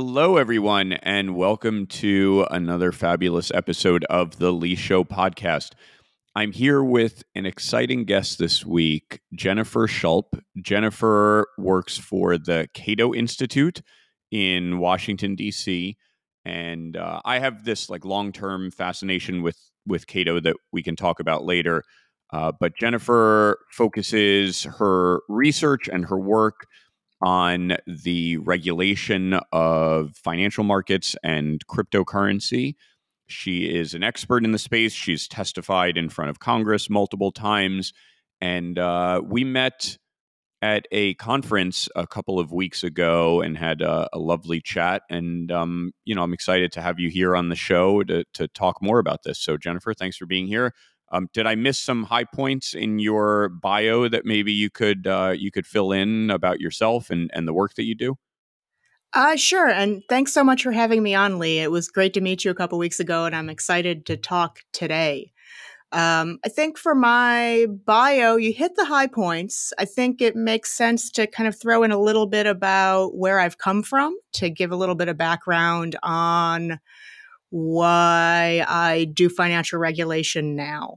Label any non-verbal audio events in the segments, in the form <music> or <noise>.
Hello, everyone, and welcome to another fabulous episode of the Lee Show podcast. I'm here with an exciting guest this week, Jennifer Schulp. Jennifer works for the Cato Institute in Washington, D.C. And uh, I have this like long term fascination with with Cato that we can talk about later. Uh, but Jennifer focuses her research and her work on the regulation of financial markets and cryptocurrency. She is an expert in the space. She's testified in front of Congress multiple times. And uh, we met at a conference a couple of weeks ago and had a, a lovely chat. And, um, you know, I'm excited to have you here on the show to, to talk more about this. So, Jennifer, thanks for being here. Um, did I miss some high points in your bio that maybe you could uh, you could fill in about yourself and, and the work that you do? Uh, sure. And thanks so much for having me on, Lee. It was great to meet you a couple weeks ago, and I'm excited to talk today. Um, I think for my bio, you hit the high points. I think it makes sense to kind of throw in a little bit about where I've come from to give a little bit of background on why I do financial regulation now.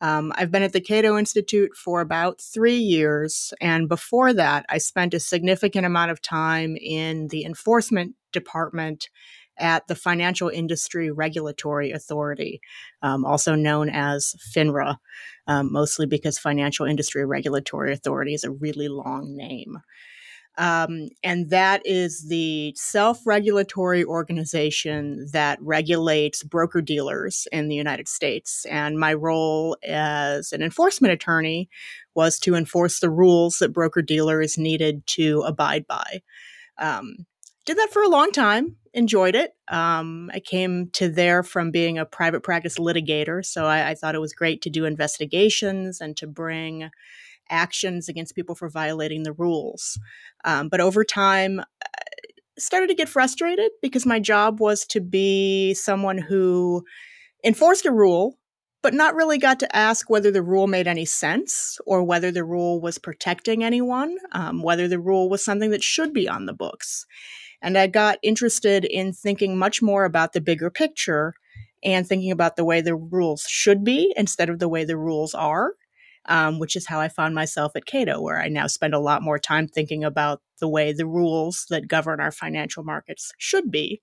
Um, I've been at the Cato Institute for about three years. And before that, I spent a significant amount of time in the enforcement department at the Financial Industry Regulatory Authority, um, also known as FINRA, um, mostly because Financial Industry Regulatory Authority is a really long name. Um, and that is the self regulatory organization that regulates broker dealers in the United States. And my role as an enforcement attorney was to enforce the rules that broker dealers needed to abide by. Um, did that for a long time, enjoyed it. Um, I came to there from being a private practice litigator, so I, I thought it was great to do investigations and to bring actions against people for violating the rules. Um, but over time, I started to get frustrated because my job was to be someone who enforced a rule, but not really got to ask whether the rule made any sense or whether the rule was protecting anyone, um, whether the rule was something that should be on the books. And I got interested in thinking much more about the bigger picture and thinking about the way the rules should be instead of the way the rules are um, which is how I found myself at Cato, where I now spend a lot more time thinking about the way the rules that govern our financial markets should be,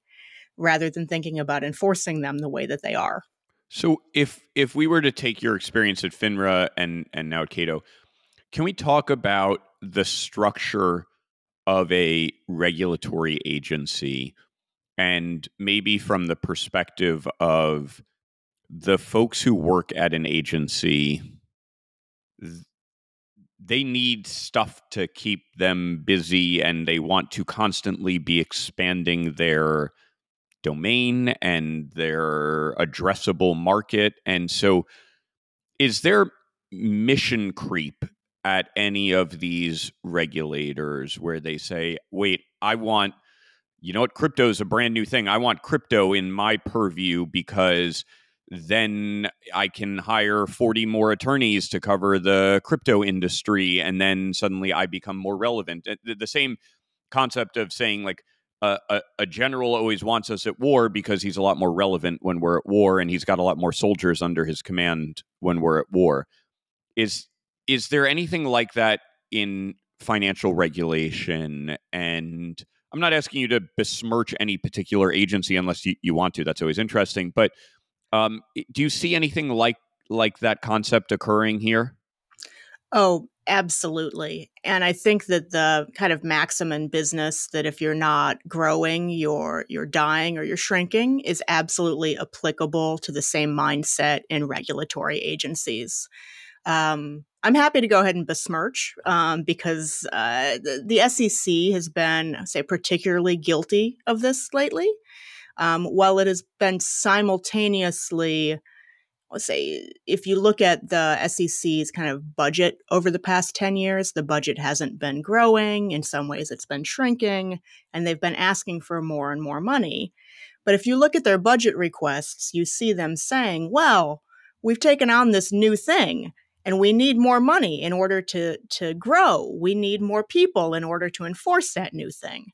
rather than thinking about enforcing them the way that they are. So, if if we were to take your experience at FINRA and and now at Cato, can we talk about the structure of a regulatory agency, and maybe from the perspective of the folks who work at an agency they need stuff to keep them busy and they want to constantly be expanding their domain and their addressable market. And so, is there mission creep at any of these regulators where they say, wait, I want, you know what, crypto is a brand new thing. I want crypto in my purview because then I can hire 40 more attorneys to cover the crypto industry. And then suddenly I become more relevant. Eh, the, same concept of saying, like, a, a, a, general always wants us at war because he's a lot more relevant when we're at war and he's got a lot more soldiers under his command when we're at war. Is is there anything like that in financial regulation? And I'm not asking you to besmirch any particular agency unless you, you want to. That's always interesting. But um, do you see anything like like that concept occurring here? Oh, absolutely. And I think that the kind of maxim in business that if you're not growing, you're you're dying or you're shrinking is absolutely applicable to the same mindset in regulatory agencies. Um, I'm happy to go ahead and besmirch um, because uh, the, the, SEC has been, say, particularly guilty of this lately um, while it has been simultaneously let's say if you look at the SEC's kind of budget over the past 10 years, the budget hasn't been growing. In some ways, it's been shrinking, and they've been asking for more and more money. But if you look at their budget requests, you see them saying, well, we've taken on this new thing and we need more money in order to, to grow. We need more people in order to enforce that new thing.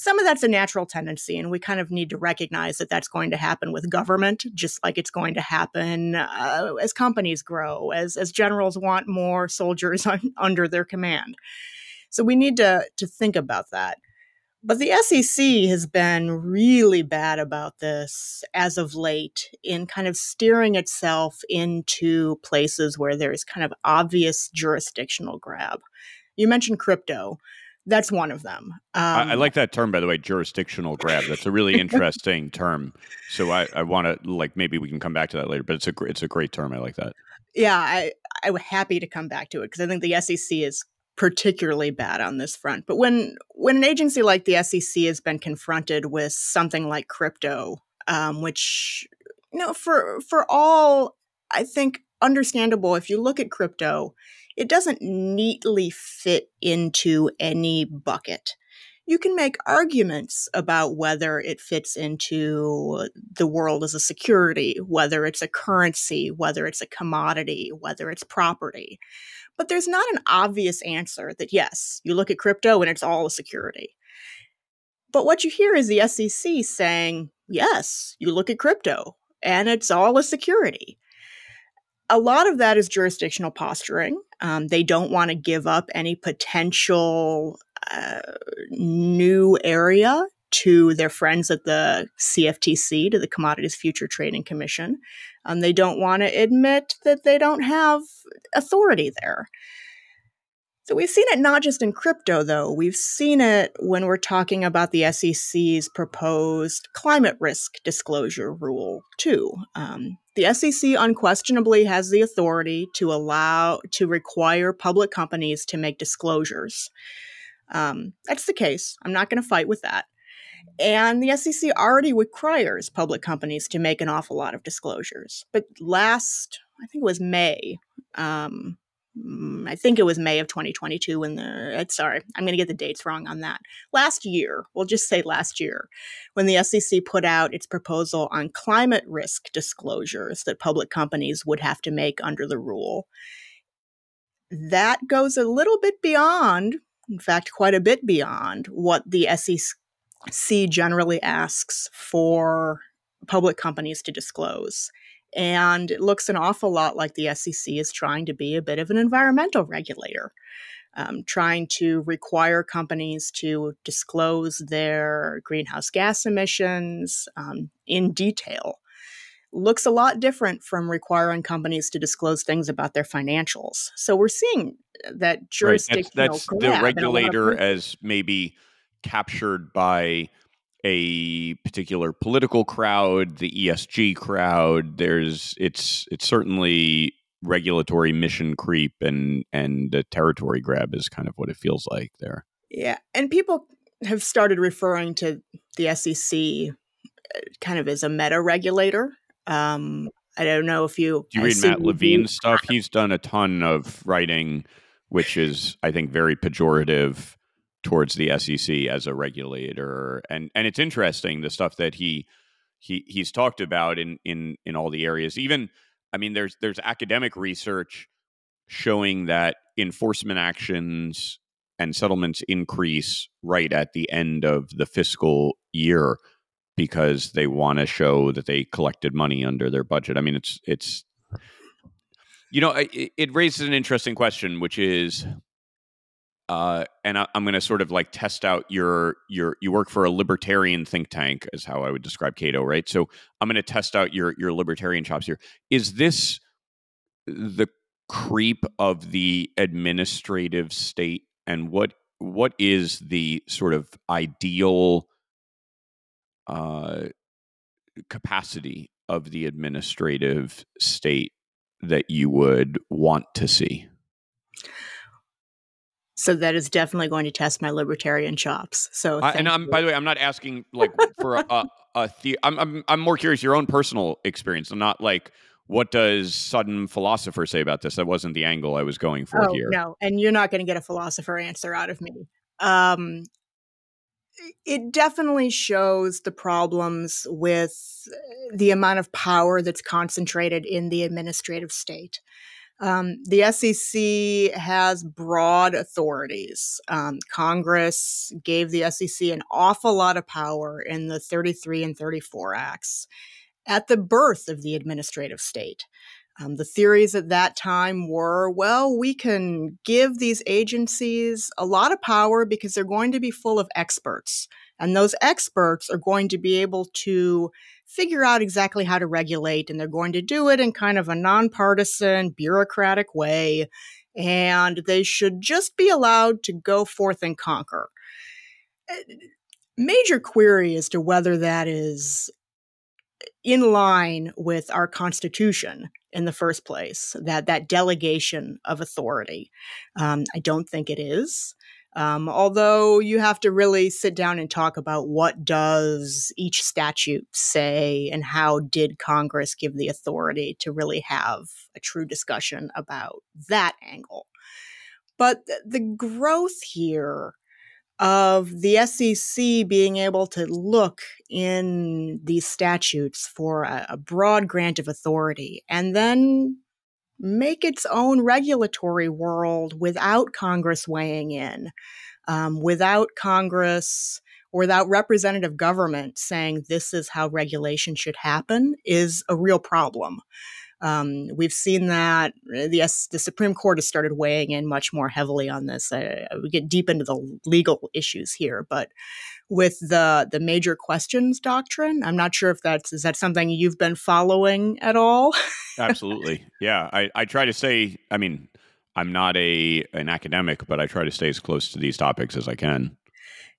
Some of that's a natural tendency, and we kind of need to recognize that that's going to happen with government, just like it's going to happen uh, as companies grow, as as generals want more soldiers <laughs> on, under their command. So we need to to think about that. But the SEC has been really bad about this as of late in kind of steering itself into places where there's kind of obvious jurisdictional grab. You mentioned crypto that's one of them. Um, I, I, um, like that term, by the way, jurisdictional grab. That's a really <laughs> interesting term. So I, I want to like maybe we can come back to that later, but it's a it's a great term. I like that. Yeah, I I'm happy to come back to it because I think the SEC is particularly bad on this front. But when when an agency like the SEC has been confronted with something like crypto, um, which you know for for all I think understandable if you look at crypto it doesn't neatly fit into any bucket. You can make arguments about whether it fits into the world as a security, whether it's a currency, whether it's a commodity, whether it's property. But there's not an obvious answer that yes, you look at crypto and it's all a security. But what you hear is the SEC saying, yes, you look at crypto and it's all a security a lot of that is jurisdictional posturing. Um, they don't want to give up any potential uh, new area to their friends at the CFTC, to the Commodities Future Trading Commission. Um, they don't want to admit that they don't have authority there. So we've seen it not just in crypto, though. We've seen it when we're talking about the SEC's proposed climate risk disclosure rule, too. Um, the SEC unquestionably has the authority to allow, to require public companies to make disclosures. Um, that's the case. I'm not going to fight with that. And the SEC already requires public companies to make an awful lot of disclosures. But last, I think it was May, um, Mm, I think it was May of 2022 when the uh, sorry, I'm going to get the dates wrong on that. Last year, we'll just say last year, when the SEC put out its proposal on climate risk disclosures that public companies would have to make under the rule. That goes a little bit beyond, in fact, quite a bit beyond what the SEC generally asks for public companies to disclose. And it looks an awful lot like the SEC is trying to be a bit of an environmental regulator, um, trying to require companies to disclose their greenhouse gas emissions um, in detail. Looks a lot different from requiring companies to disclose things about their financials. So we're seeing that jurisdictional. Right. That's, that's the regulator as maybe captured by a particular political crowd, the ESG crowd. There's it's it's certainly regulatory mission creep and and the territory grab is kind of what it feels like there. Yeah, and people have started referring to the SEC uh, kind of as a meta regulator. Um, I don't know if you. Do you read Matt Levine's stuff? He's done a ton of writing, which is, I think, very pejorative towards the SEC as a regulator. And and it's interesting the stuff that he he he's talked about in in in all the areas. Even I mean, there's there's academic research showing that enforcement actions and settlements increase right at the end of the fiscal year because they want to show that they collected money under their budget. I mean, it's it's you know, it, it raises an interesting question, which is uh, and I, am going to sort of like test out your your you work for a libertarian think tank is how I would describe Cato, right? So I'm going to test out your your libertarian chops here. Is this the creep of the administrative state, and what what is the sort of ideal uh, capacity of the administrative state that you would want to see? So that is definitely going to test my libertarian chops. So, uh, and I'm by the way, I'm not asking like for a, a, <laughs> a the- I'm, I'm I'm more curious your own personal experience. I'm not like what does sudden philosopher say about this? That wasn't the angle I was going for oh, here. No, and you're not going to get a philosopher answer out of me. Um, it definitely shows the problems with the amount of power that's concentrated in the administrative state. Um, the SEC has broad authorities. Um, Congress gave the SEC an awful lot of power in the 33 and 34 Acts at the birth of the administrative state. Um, the theories at that time were well, we can give these agencies a lot of power because they're going to be full of experts. And those experts are going to be able to figure out exactly how to regulate, and they're going to do it in kind of a nonpartisan, bureaucratic way. And they should just be allowed to go forth and conquer. Eh, major query as to whether that is in line with our Constitution in the first place, that, that delegation of authority. Um, I don't think it is. Um, although you have to really sit down and talk about what does each statute say and how did Congress give the authority to really have a true discussion about that angle. But the growth here of the SEC being able to look in these statutes for a, a, broad grant of authority and then make its own regulatory world without Congress weighing in, um, without Congress or without representative government saying this is how regulation should happen is a real problem. Um, we've seen that uh, the, the Supreme Court has started weighing in much more heavily on this. Uh, we get deep into the legal issues here, but with the the major questions doctrine, I'm not sure if that's is that something you've been following at all. Absolutely, yeah. I I try to say. I mean, I'm not a an academic, but I try to stay as close to these topics as I can.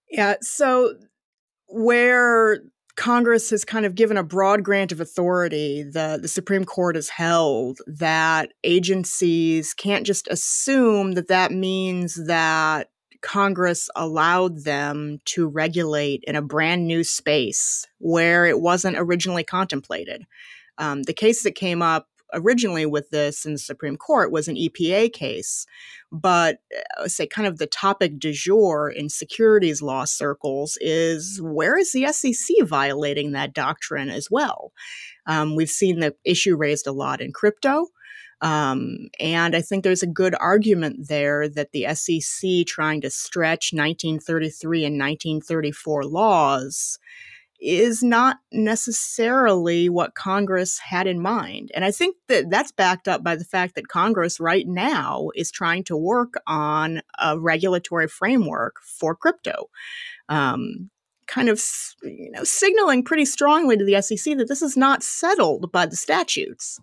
Yeah. So where Congress has kind of given a broad grant of authority. The, the Supreme Court has held that agencies can't just assume that that means that Congress allowed them to regulate in a brand new space where it wasn't originally contemplated. Um, the case that came up originally with this in the Supreme Court was an EPA case, but uh, say kind of the topic du jour in securities law circles is where is the SEC violating that doctrine as well? Um, we've seen the issue raised a lot in crypto. Um, and I think there's a good argument there that the SEC trying to stretch 1933 and 1934 laws is not necessarily what Congress had in mind. And I think that that's backed up by the fact that Congress right now is trying to work on a regulatory framework for crypto. Um, kind of you know signaling pretty strongly to the SEC that this is not settled by the statutes.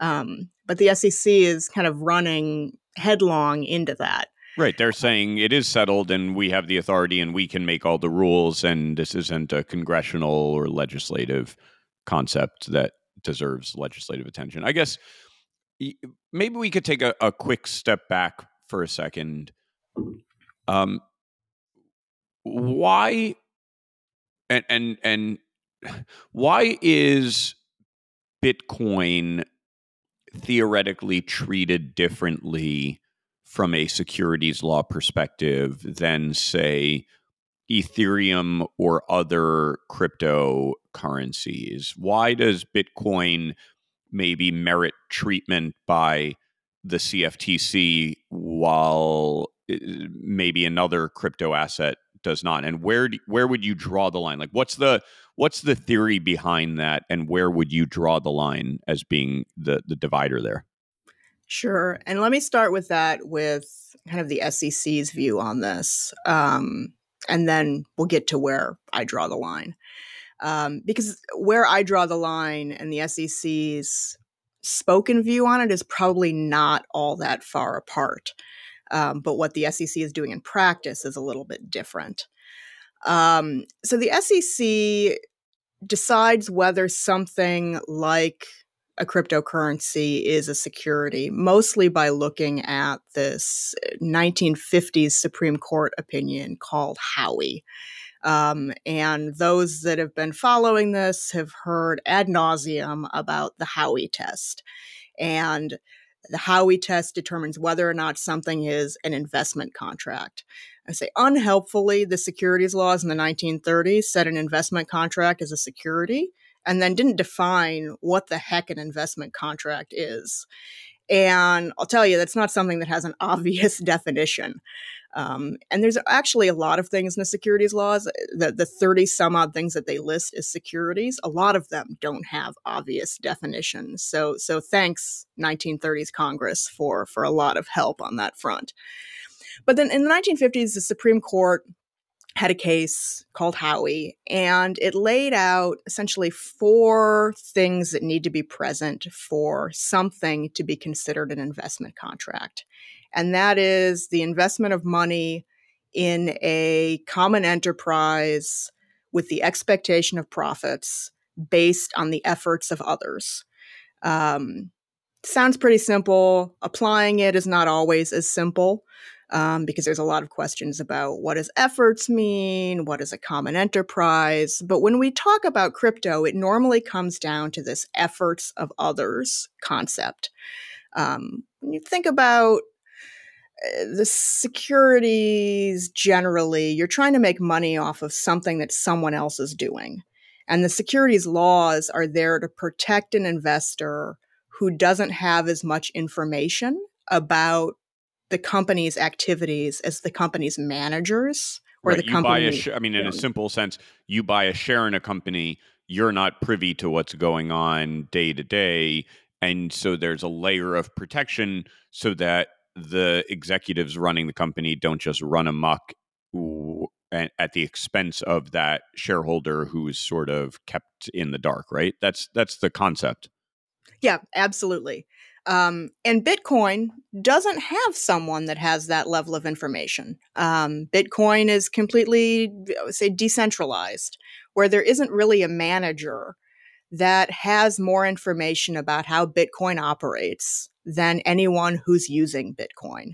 Um, but the SEC is kind of running headlong into that. Right. They're saying it is settled and we have the authority and we can make all the rules, and this isn't a congressional or legislative concept that deserves legislative attention. I guess maybe we could take a, a quick step back for a second. Um, why and and and why is Bitcoin theoretically treated differently from a securities law perspective than, say, Ethereum or other cryptocurrencies? Why does Bitcoin maybe merit treatment by the CFTC while uh, maybe another crypto asset does not? And where do, where would you draw the line? Like, what's the what's the theory behind that, and where would you draw the line as being the the divider there? Sure. And let me start with that with kind of the SEC's view on this. Um, and then we'll get to where I draw the line. Um, because where I draw the line and the SEC's spoken view on it is probably not all that far apart. Um, but what the SEC is doing in practice is a little bit different. Um, so the SEC decides whether something like a cryptocurrency is a security, mostly by looking at this 1950s Supreme Court opinion called Howey. Um, and those that have been following this have heard ad nauseum about the Howey test. And the Howey test determines whether or not something is an investment contract. I say unhelpfully, the securities laws in the 1930s said an investment contract is a security and then didn't define what the heck an investment contract is. And I'll tell you, that's not something that has an <laughs> obvious definition. Um, and there's actually a lot of things in the securities laws. The, the 30 some odd things that they list as securities, a lot of them don't have obvious definitions. So, so thanks 1930s Congress for, for a lot of help on that front. But then in the 1950s, the Supreme Court had a case called Howey, and it laid out essentially four things that need to be present for something to be considered an investment contract. And that is the investment of money in a common enterprise with the expectation of profits based on the efforts of others. Um, sounds pretty simple. Applying it is not always as simple um, because there's a lot of questions about what does efforts mean, what is a common enterprise. But when we talk about crypto, it normally comes down to this efforts of others concept. Um, when you think about uh, the securities generally, you're trying to make money off of something that someone else is doing. And the securities laws are there to protect an investor who doesn't have as much information about the company's activities as the company's managers or right, the company. Sh- I mean, in a simple sense, you buy a share in a company, you're not privy to what's going on day to day. And so there's a layer of protection so that the executives running the company don't just run amok at the expense of that shareholder who's sort of kept in the dark, right? That's that's the concept. Yeah, absolutely. Um, and Bitcoin doesn't have someone that has that level of information. Um, Bitcoin is completely, say, decentralized, where there isn't really a manager that has more information about how Bitcoin operates than anyone who's using Bitcoin.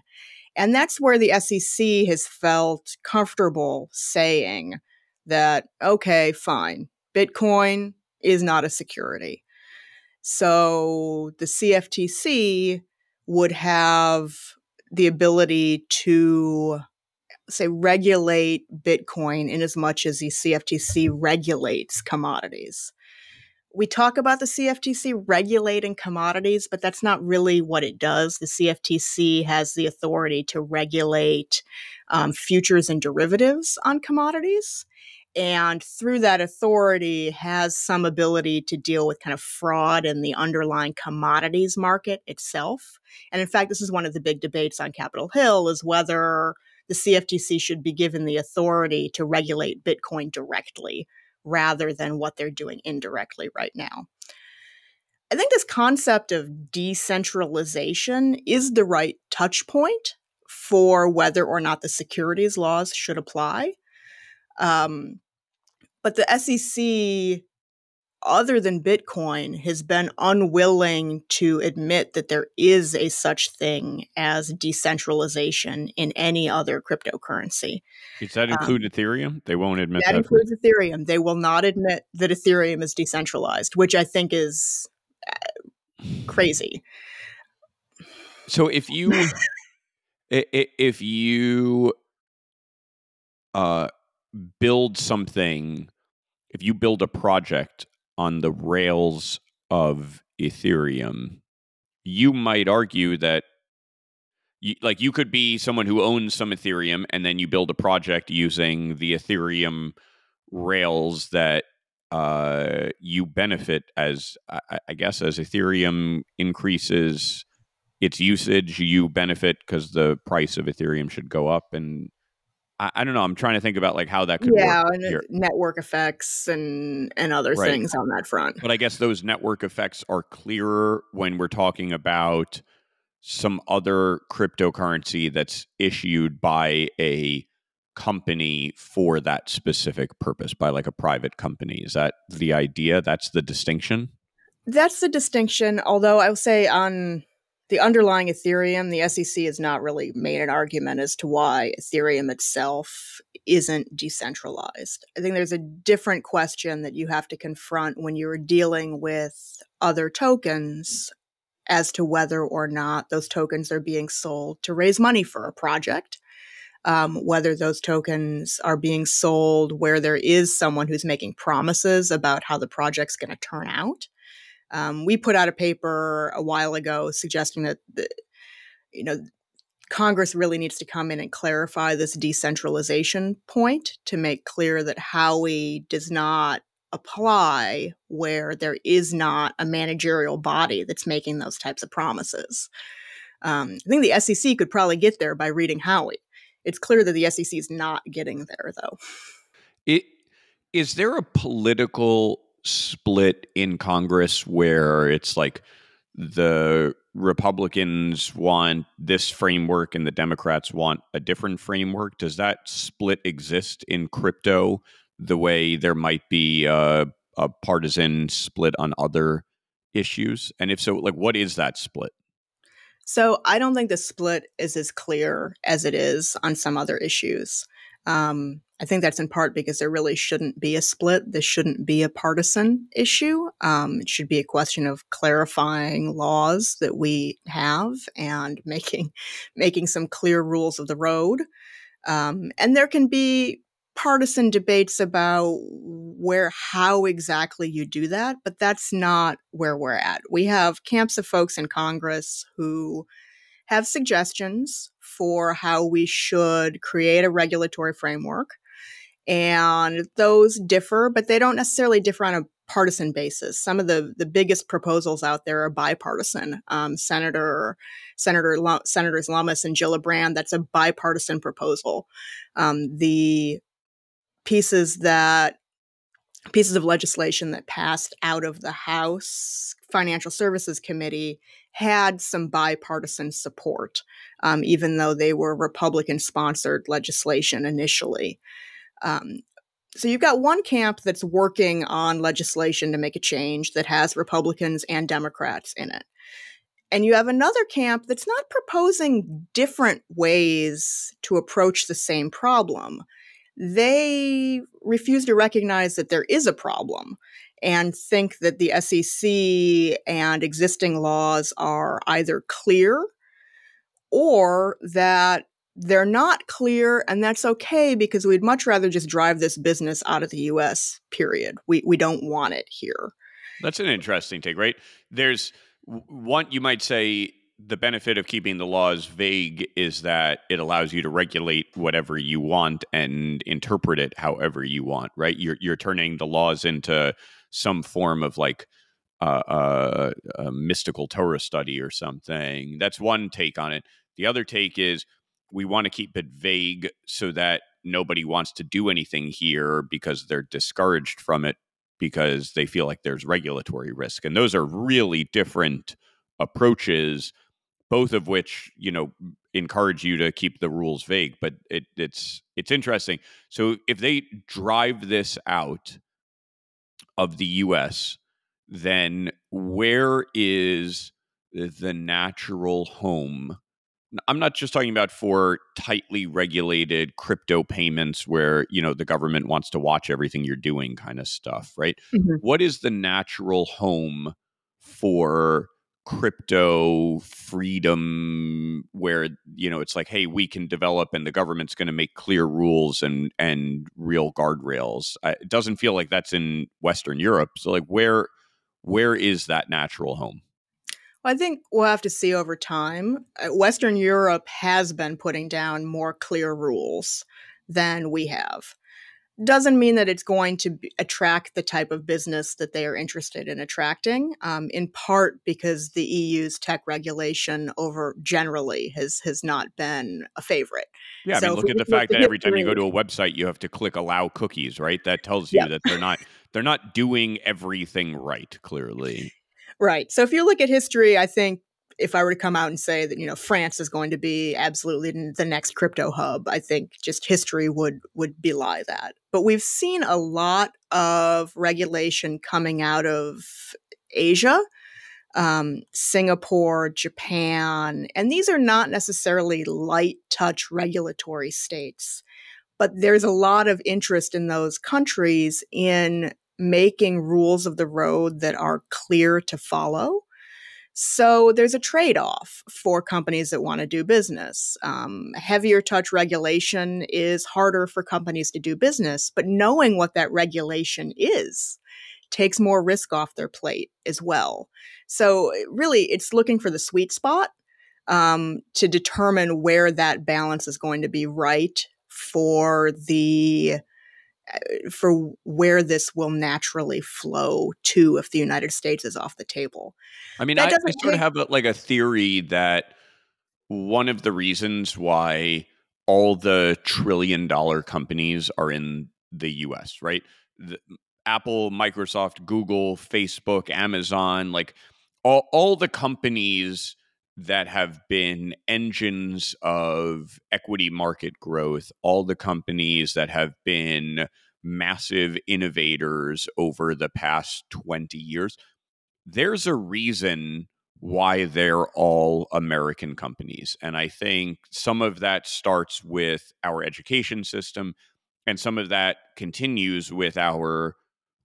And that's where the SEC has felt comfortable saying that, okay, fine, Bitcoin is not a security. So the CFTC would have the ability to say regulate Bitcoin in as much as the CFTC regulates commodities. We talk about the CFTC regulating commodities, but that's not really what it does. The CFTC has the authority to regulate um, futures and derivatives on commodities and through that authority has some ability to deal with kind of fraud in the underlying commodities market itself. And in fact this is one of the big debates on capitol hill is whether the cftc should be given the authority to regulate bitcoin directly rather than what they're doing indirectly right now. I think this concept of decentralization is the right touch point for whether or not the securities laws should apply. Um, but the SEC, other than Bitcoin, has been unwilling to admit that there is a such thing as decentralization in any other cryptocurrency. Does that um, include um, Ethereum? They won't admit that. That includes Ethereum. They will not admit that Ethereum is decentralized, which I think is uh, crazy. So if you <laughs> if you uh, build something if you build a project on the rails of Ethereum, you might argue that you, like you could be someone who owns some Ethereum and then you build a project using the Ethereum rails that uh, you benefit as I, I guess as Ethereum increases its usage, you benefit because the price of Ethereum should go up and I, I, don't know. I'm trying to think about like how that could yeah, work. Yeah, network effects and and other right. things on that front. But I guess those network effects are clearer when we're talking about some other cryptocurrency that's issued by a company for that specific purpose by like a private company. Is that the idea? That's the distinction? That's the distinction. Although I will say on the underlying Ethereum, the SEC has not really made an argument as to why Ethereum itself isn't decentralized. I think there's a different question that you have to confront when you're dealing with other tokens as to whether or not those tokens are being sold to raise money for a project. Um, whether those tokens are being sold where there is someone who's making promises about how the project's going to turn out Um, we put out a paper a while ago suggesting that the, you know Congress really needs to come in and clarify this decentralization point to make clear that Howey does not apply where there is not a managerial body that's making those types of promises. Um, I think the SEC could probably get there by reading Howey. It's clear that the SEC is not getting there, though. It, is there a political split in Congress where it's like the Republicans want this framework and the Democrats want a different framework? Does that split exist in crypto the way there might be a, a partisan split on other issues? And if so, like what is that split? So I don't think the split is as clear as it is on some other issues. Um, I think that's in part because there really shouldn't be a split. This shouldn't be a partisan issue. Um, it should be a question of clarifying laws that we have and <laughs> making making some clear rules of the road. Um, and there can be partisan debates about where how exactly you do that, but that's not where we're at. We have camps of folks in Congress who have suggestions for how we should create a regulatory framework. And those differ, but they don't necessarily differ on a partisan basis. Some of the the biggest proposals out there are bipartisan. Um, Senator Senator Senators Lummis and Gillibrand. That's a bipartisan proposal. Um, the pieces that pieces of legislation that passed out of the House Financial Services Committee had some bipartisan support, um, even though they were Republican sponsored legislation initially. Um, so you've got one camp that's working on legislation to make a change that has Republicans and Democrats in it. And you have another camp that's not proposing different ways to approach the same problem they refuse to recognize that there is a problem and think that the SEC and existing laws are either clear or that they're not clear and that's okay because we'd much rather just drive this business out of the US period. We we don't want it here. That's an interesting take, right? There's one you might say the benefit of keeping the laws vague is that it allows you to regulate whatever you want and interpret it however you want, right? You're you're turning the laws into some form of like uh, uh, a mystical Torah study or something. That's one take on it. The other take is we want to keep it vague so that nobody wants to do anything here because they're discouraged from it because they feel like there's regulatory risk. And those are really different approaches both of which you know encourage you to keep the rules vague but it, it's it's interesting so if they drive this out of the US then where is the natural home I'm not just talking about for tightly regulated crypto payments where, you know, the government wants to watch everything you're doing kind of stuff, right? Mm-hmm. What is the natural home for crypto freedom where you know it's like hey we can develop and the government's going to make clear rules and and real guardrails. It doesn't feel like that's in western europe so like where where is that natural home? I think we'll have to see over time. Uh, western Europe has been putting down more clear rules than we have doesn't mean that it's going to attract the type of business that they are interested in attracting um, in part because the eu's tech regulation over generally has has not been a favorite. Yeah so i mean look at the fact that every time you go to a website you have to click allow cookies right? That tells you that they're not they're not doing everything right clearly. Right. So if you look at history i think if I were to come out and say that you know France is going to be absolutely the next crypto hub, I think just history would would belie that. But we've seen a lot of regulation coming out of Asia, um, Singapore, Japan, and these are not necessarily light touch regulatory states, but there's a lot of interest in those countries in making rules of the road that are clear to follow so there's a trade off for companies that want to do business. Um, heavier touch regulation is harder for companies to do business, but knowing what that regulation is takes more risk off their plate as well. So, really, it's looking for the sweet spot um, to determine where that balance is going to be right for the Uh, for where this will naturally flow to if the United States is off the table. I mean, I, I, sort of have a, like a theory that one of the reasons why all the trillion dollar companies are in the US, right? The, Apple, Microsoft, Google, Facebook, Amazon, like all, all the companies that have been engines of equity market growth, all the companies that have been massive innovators over the past 20 years, there's a reason why they're all American companies. And I think some of that starts with our education system, and some of that continues with our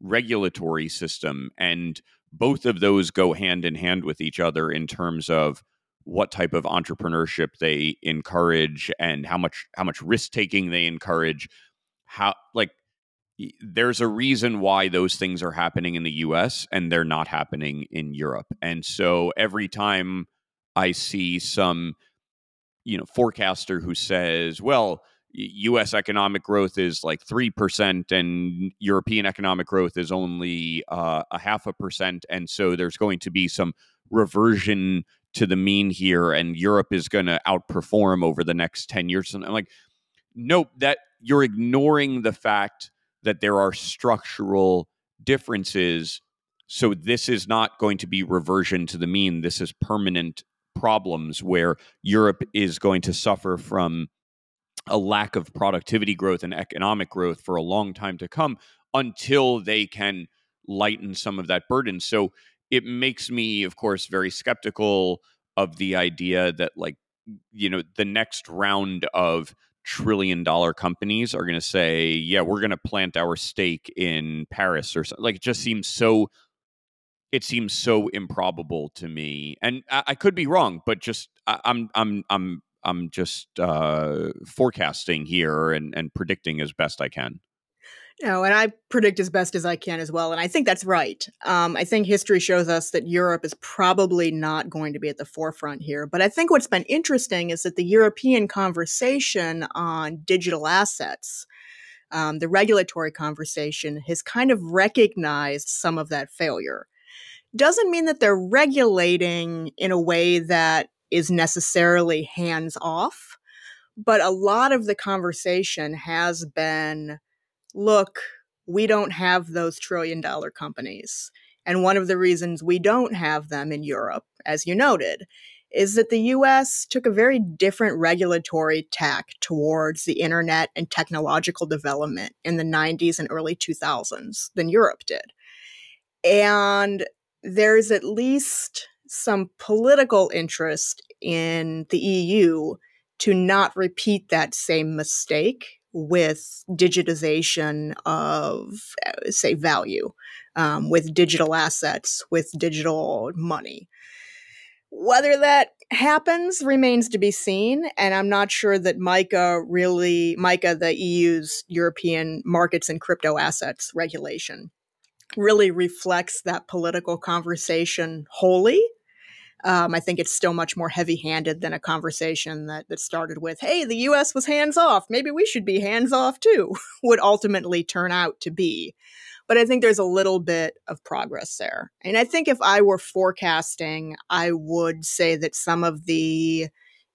regulatory system. And both of those go hand in hand with each other in terms of what type of entrepreneurship they encourage and how much how much risk taking they encourage how like there's a reason why those things are happening in the US and they're not happening in Europe. And so every time I see some you know forecaster who says, well, US economic growth is like 3% and European economic growth is only uh, a half a percent and so there's going to be some reversion to the mean here and Europe is going to outperform over the next 10 years and I'm like nope that you're ignoring the fact that there are structural differences. So this is not going to be reversion to the mean. This is permanent problems where Europe is going to suffer from a lack of productivity growth and economic growth for a long time to come until they can lighten some of that burden. So it makes me, of course, very skeptical of the idea that, like, you know, the next round of trillion dollar companies are going to say, yeah, we're going to plant our stake in Paris or something. Like it just seems so, it seems so improbable to me. And I, I could be wrong, but just I, I'm, I'm, I'm, I'm just uh, forecasting here and, and predicting as best I can. Know, and I predict as best as I can as well. And I think that's right. Um, I think history shows us that Europe is probably not going to be at the forefront here. But I think what's been interesting is that the European conversation on digital assets, um, the regulatory conversation, has kind of recognized some of that failure. Doesn't mean that they're regulating in a way that is necessarily hands off, but a lot of the conversation has been look, we don't have those trillion dollar companies. And one of the reasons we don't have them in Europe, as you noted, is that the US took a very different regulatory tack towards the internet and technological development in the 90s and early 2000s than Europe did. And there's at least some political interest in the EU to not repeat that same mistake with digitization of, uh, say, value, um, with digital assets, with digital money. Whether that happens remains to be seen, and I'm not sure that MiCA really, MiCA, the EU's European markets and crypto assets regulation, really reflects that political conversation wholly. Um, I think it's still much more heavy handed than a conversation that, that started with, hey, the US was hands off. Maybe we should be hands off too, <laughs> would ultimately turn out to be. But I think there's a little bit of progress there. And I think if I were forecasting, I would say that some of the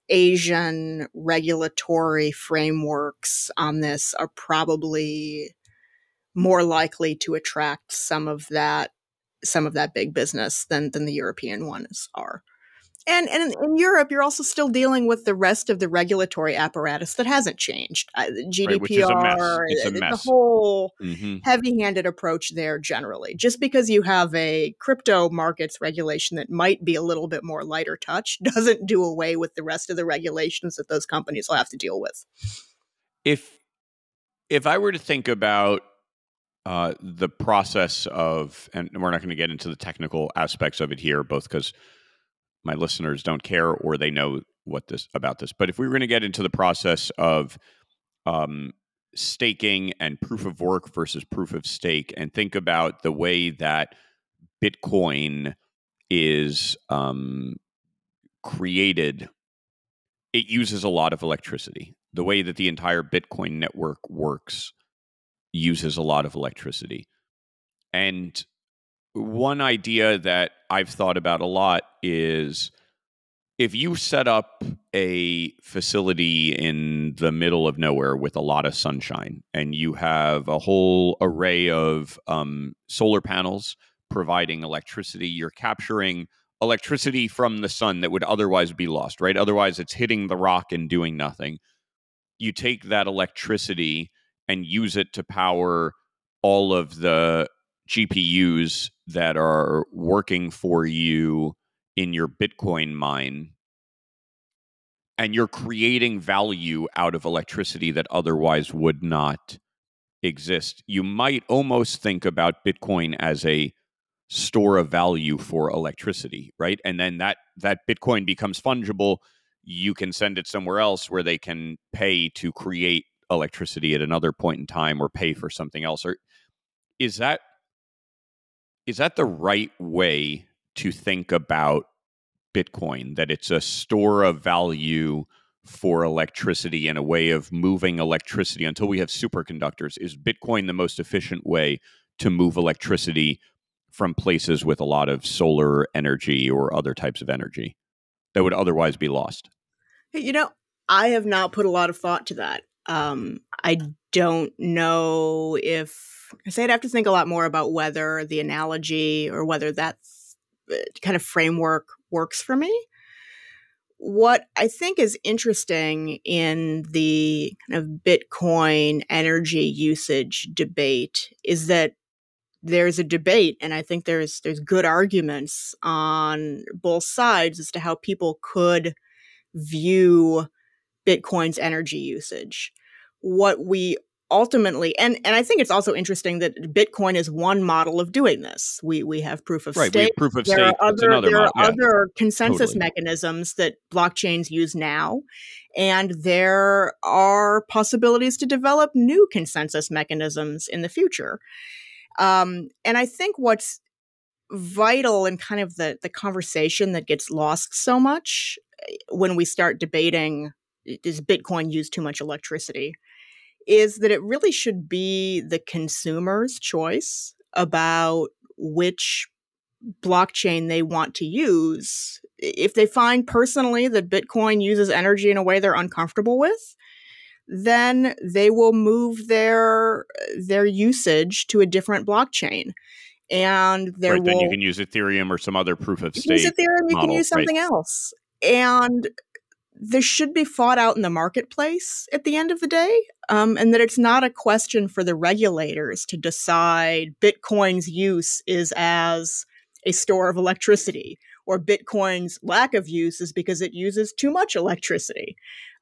Asian regulatory frameworks on this are probably more likely to attract some of that some of that big business than than the European ones are. And, and in, Europe, you're also still dealing with the rest of the regulatory apparatus that hasn't changed. Uh, GDPR, right, the whole mm-hmm. heavy-handed approach there. Generally, just because you have a crypto markets regulation that might be a little bit more lighter touch, <laughs> doesn't do away with the rest of the regulations that those companies will have to deal with. If if I were to think about uh, the process of, and we're not going to get into the technical aspects of it here, both because my listeners don't care or they know what this about this. But if we were going to get into the process of um, staking and proof of work versus proof of stake and think about the way that Bitcoin is um, created, it uses a lot of electricity. The way that the entire Bitcoin network works uses a lot of electricity. And one idea that I've thought about a lot is if you set up a facility in the middle of nowhere with a lot of sunshine and you have a whole array of um, solar panels providing electricity, you're capturing electricity from the sun that would otherwise be lost, right? Otherwise, it's hitting the rock and doing nothing. You take that electricity and use it to power all of the GPUs that are working for you in your Bitcoin mine and you're creating value out of electricity that otherwise would not exist. You might almost think about Bitcoin as a store of value for electricity, right? And then that that Bitcoin becomes fungible. You can send it somewhere else where they can pay to create electricity at another point in time or pay for something else. Or is that is that the right way to think about Bitcoin, that it's a store of value for electricity and a way of moving electricity until we have superconductors. Is Bitcoin the most efficient way to move electricity from places with a lot of solar energy or other types of energy that would otherwise be lost? You know, I have not put a lot of thought to that. Um, I don't know if I say I'd have to think a lot more about whether the analogy or whether that uh, kind of framework works for me. What I think is interesting in the kind of Bitcoin energy usage debate is that there's a debate and I think there's there's good arguments on both sides as to how people could view Bitcoin's energy usage. What we ultimately and and I think it's also interesting that Bitcoin is one model of doing this. We we have proof of right, stake. proof of there stake. Are other, there model. are yeah. other consensus totally. mechanisms that blockchains use now. And there are possibilities to develop new consensus mechanisms in the future. Um, and I think what's vital in kind of the the conversation that gets lost so much eh, when we start debating does Bitcoin use too much electricity? is that it really should be the consumer's choice about which blockchain they want to use. If they find personally that Bitcoin uses energy in a way they're uncomfortable with, then they will move their their usage to a different blockchain. And there right, will, then you can use Ethereum or some other proof of stake. Use Ethereum, you can use something right. else. And this should be fought out in the marketplace at the end of the day, um, and that it's not a question for the regulators to decide Bitcoin's use is as a store of electricity, or Bitcoin's lack of use is because it uses too much electricity.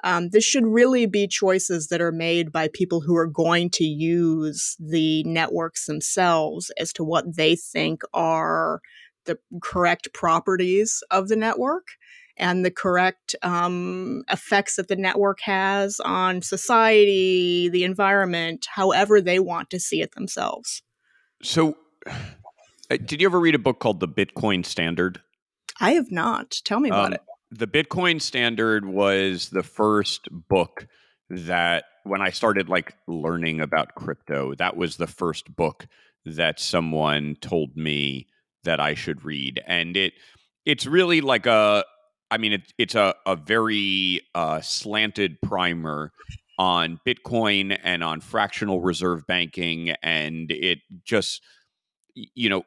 Um, this should really be choices that are made by people who are going to use the networks themselves as to what they think are the correct properties of the network and the correct um, effects that the network has on society, the environment, however they want to see it themselves. So, uh, did you ever read a book called The Bitcoin Standard? I have not. Tell me about Um, it. The Bitcoin Standard was the first book that when I started like learning about crypto, that was the first book that someone told me that I should read. And it it's really like a I mean it, it's a, a very uh, slanted primer on Bitcoin and on fractional reserve banking and it just you know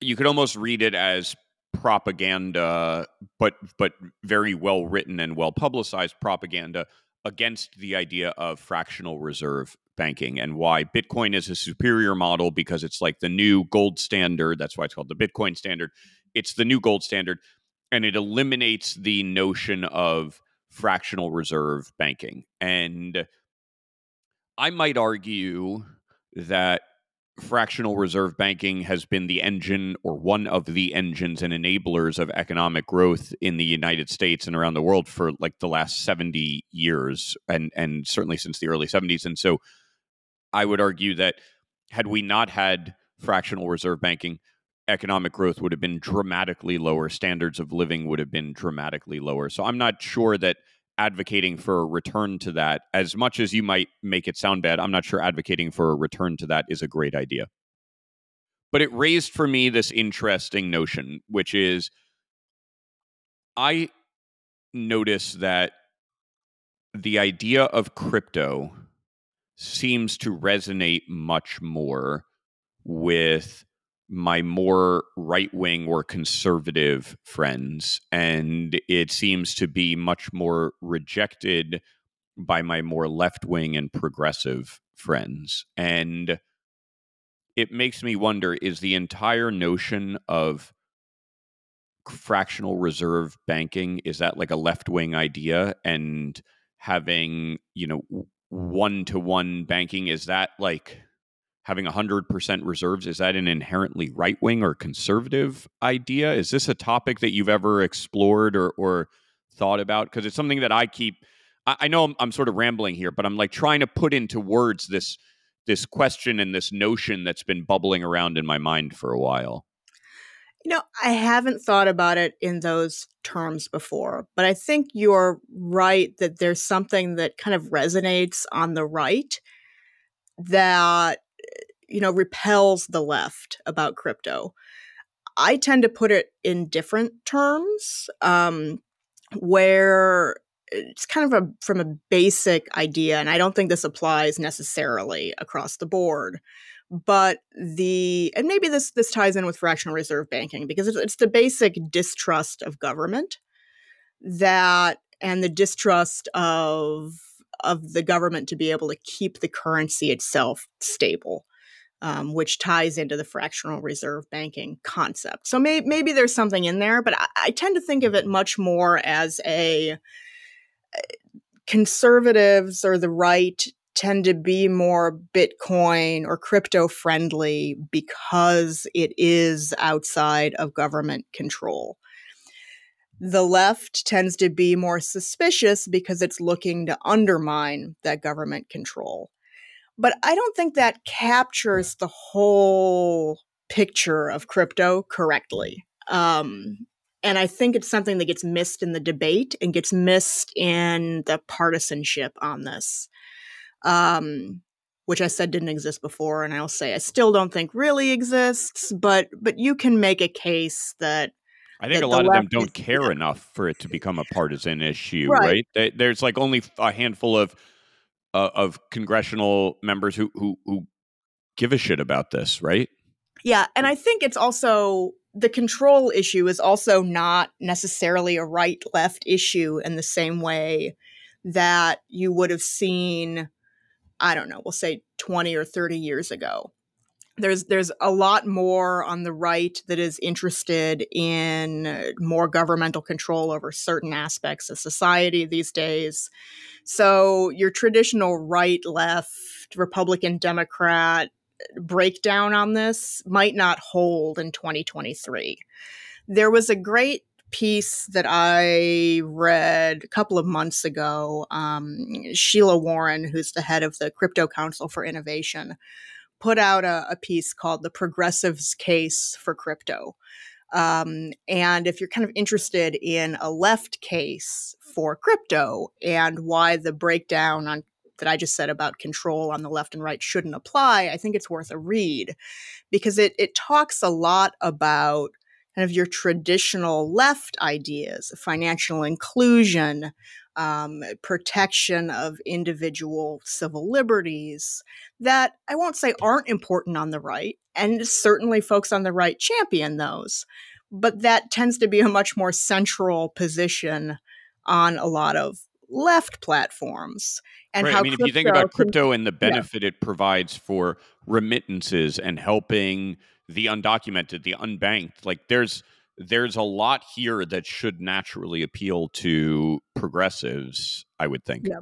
you could almost read it as propaganda but but very well written and well publicized propaganda against the idea of fractional reserve banking and why Bitcoin is a superior model because it's like the new gold standard. That's why it's called the Bitcoin standard. It's the new gold standard and it eliminates the notion of fractional reserve banking. And I might argue that fractional reserve banking has been the engine or one of the engines and enablers of economic growth in the United States and around the world for like the last 70 years and and certainly since the early 70s and so I would argue that had we not had fractional reserve banking economic growth would have been dramatically lower standards of living would have been dramatically lower. So I'm not sure that advocating for a return to that as much as you might make it sound bad i'm not sure advocating for a return to that is a great idea. But it raised for me this interesting notion which is i notice that the idea of crypto seems to resonate much more with my more right wing or conservative friends, and it seems to be much more rejected by my more left wing and progressive friends. And it makes me wonder is the entire notion of fractional reserve banking is that like a left wing idea and having you know one to one banking is that like having 100% reserves is that an inherently right wing or conservative idea? Is this a topic that you've ever explored or, or thought about? Because it's something that i keep i, I know I'm, I'm, sort of rambling here but i'm like trying to put into words this this question and this notion that's been bubbling around in my mind for a while. You know i haven't thought about it in those terms before but i think you're right that there's something that kind of resonates on the right that you know, repels the left about crypto. I tend to put it in different terms, um, where it's kind of a from a basic idea, and I don't think this applies necessarily across the board. But the and maybe this this ties in with fractional reserve banking because it's, it's the basic distrust of government that and the distrust of of the government to be able to keep the currency itself stable um, which ties into the fractional reserve banking concept. So may- maybe there's something in there, but I-, I tend to think of it much more as a uh, conservatives or the right tend to be more Bitcoin or crypto friendly because it is outside of government control. The left tends to be more suspicious because it's looking to undermine that government control. But I don't think that captures the whole picture of crypto correctly. Um, and I think it's something that gets missed in the debate and gets missed in the partisanship on this, um, which I said didn't exist before, and I'll say I still don't think really exists. But but you can make a case that I think a lot of them don't care yeah. enough for it to become a partisan issue, right? right? There's like only a handful of uh, of congressional members who who who give a shit about this, right? Yeah, and I think it's also the control issue is also not necessarily a right left issue in the same way that you would have seen I don't know, we'll say 20 or 30 years ago. There's there's a lot more on the right that is interested in more governmental control over certain aspects of society these days. So your traditional right, left, Republican, Democrat breakdown on this might not hold in 2023. There was a great piece that I read a couple of months ago. Um, Sheila Warren, who's the head of the Crypto Council for Innovation, put out a, a piece called The Progressives Case for Crypto. Um, and if you're kind of interested in a left case for crypto and why the breakdown on that I just said about control on the left and right shouldn't apply, I think it's worth a read because it it talks a lot about kind of your traditional left ideas, financial inclusion, um, protection of individual civil liberties that I won't say aren't important on the right, and certainly folks on the right champion those, but that tends to be a much more central position on a lot of left platforms. And right. how I mean, if you think about crypto and the benefit yeah. it provides for remittances and helping the undocumented, the unbanked, like there's there's a lot here that should naturally appeal to progressives, I would think. Yeah.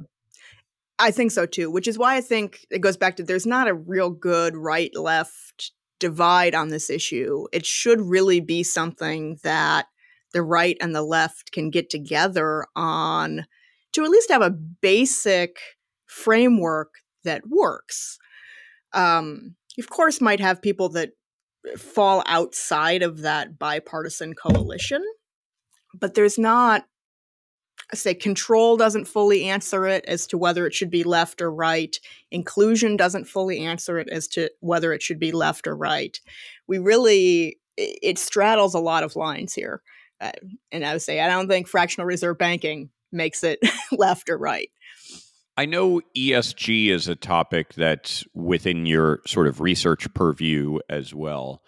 I think so too, which is why I think it goes back to there's not a real good right left divide on this issue. It should really be something that the right and the left can get together on to at least have a basic framework that works. Um, of course, might have people that fall outside of that bipartisan coalition, but there's not I say control doesn't fully answer it as to whether it should be left or right. Inclusion doesn't fully answer it as to whether it should be left or right. We really, it straddles a lot of lines here. Uh, and I would say, I don't think fractional reserve banking makes it <laughs> left or right. I know ESG is a topic that's within your sort of research purview as well.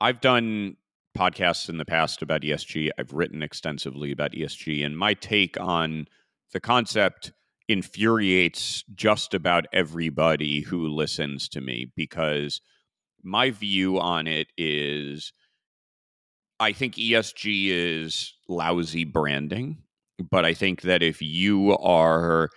I've done podcasts in the past about ESG. I've written extensively about ESG, and my take on the concept infuriates just about everybody who listens to me because my view on it is I think ESG is lousy branding, but I think that if you are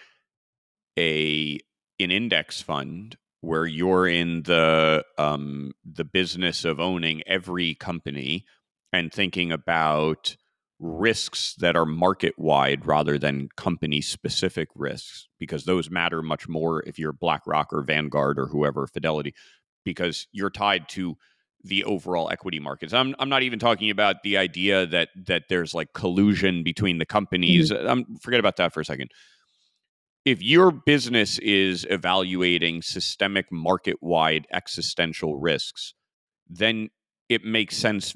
a an index fund where you're in the um, the business of owning every company and thinking about risks that are market wide rather than company specific risks because those matter much more if you're BlackRock or Vanguard or whoever Fidelity because you're tied to the overall equity markets. I'm I'm not even talking about the idea that that there's like collusion between the companies. Mm-hmm. Um, forget about that for a second if your business is evaluating systemic market wide existential risks, then it makes sense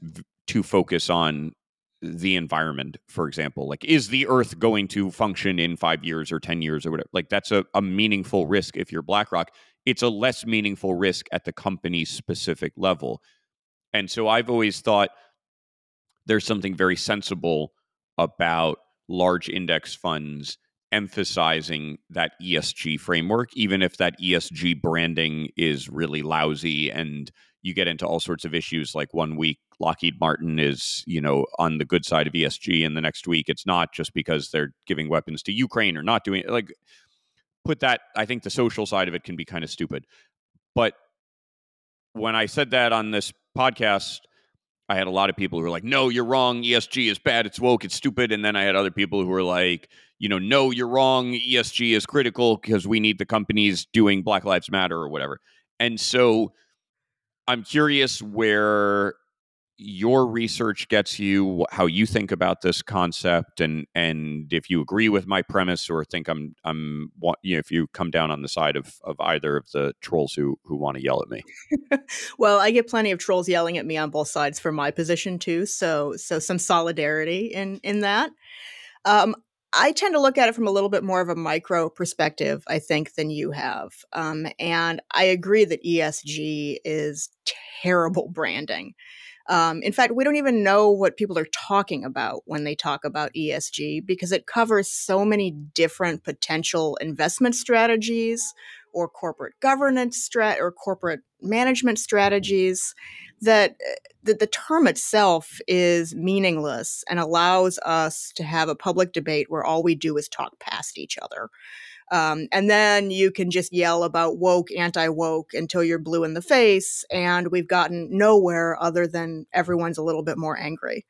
to focus on the environment, for example. Like, is the earth going to function in five years or 10 years or whatever? Like, that's a, a meaningful risk if you're BlackRock. It's a less meaningful risk at the company specific level. And so I've always thought there's something very sensible about large index funds emphasizing that ESG framework, even if that ESG branding is really lousy and you get into all sorts of issues like one week Lockheed Martin is, you know, on the good side of ESG and the next week it's not just because they're giving weapons to Ukraine or not doing it. Like put that I think the social side of it can be kind of stupid. But when I said that on this podcast, I had a lot of people who were like, "No, you're wrong. ESG is bad. It's woke. It's stupid." And then I had other people who were like, "You know, no, you're wrong. ESG is critical because we need the companies doing Black Lives Matter or whatever." And so, I'm curious where your research gets you, how you think about this concept, and and if you agree with my premise or think I'm I'm you know, if you come down on the side of of either of the trolls who who want to yell at me. <laughs> well, I get plenty of trolls yelling at me on both sides for my position too, so so some solidarity in in that. Um, I tend to look at it from a little bit more of a micro perspective, I think, than you have. Um, and I agree that ESG is terrible branding. Um, in fact, we don't even know what people are talking about when they talk about ESG because it covers so many different potential investment strategies or corporate governance strat or corporate management strategies that, uh, that the term itself is meaningless and allows us to have a public debate where all we do is talk past each other. Um, and then you can just yell about woke, anti woke until you're blue in the face. And we've gotten nowhere other than everyone's a little bit more angry.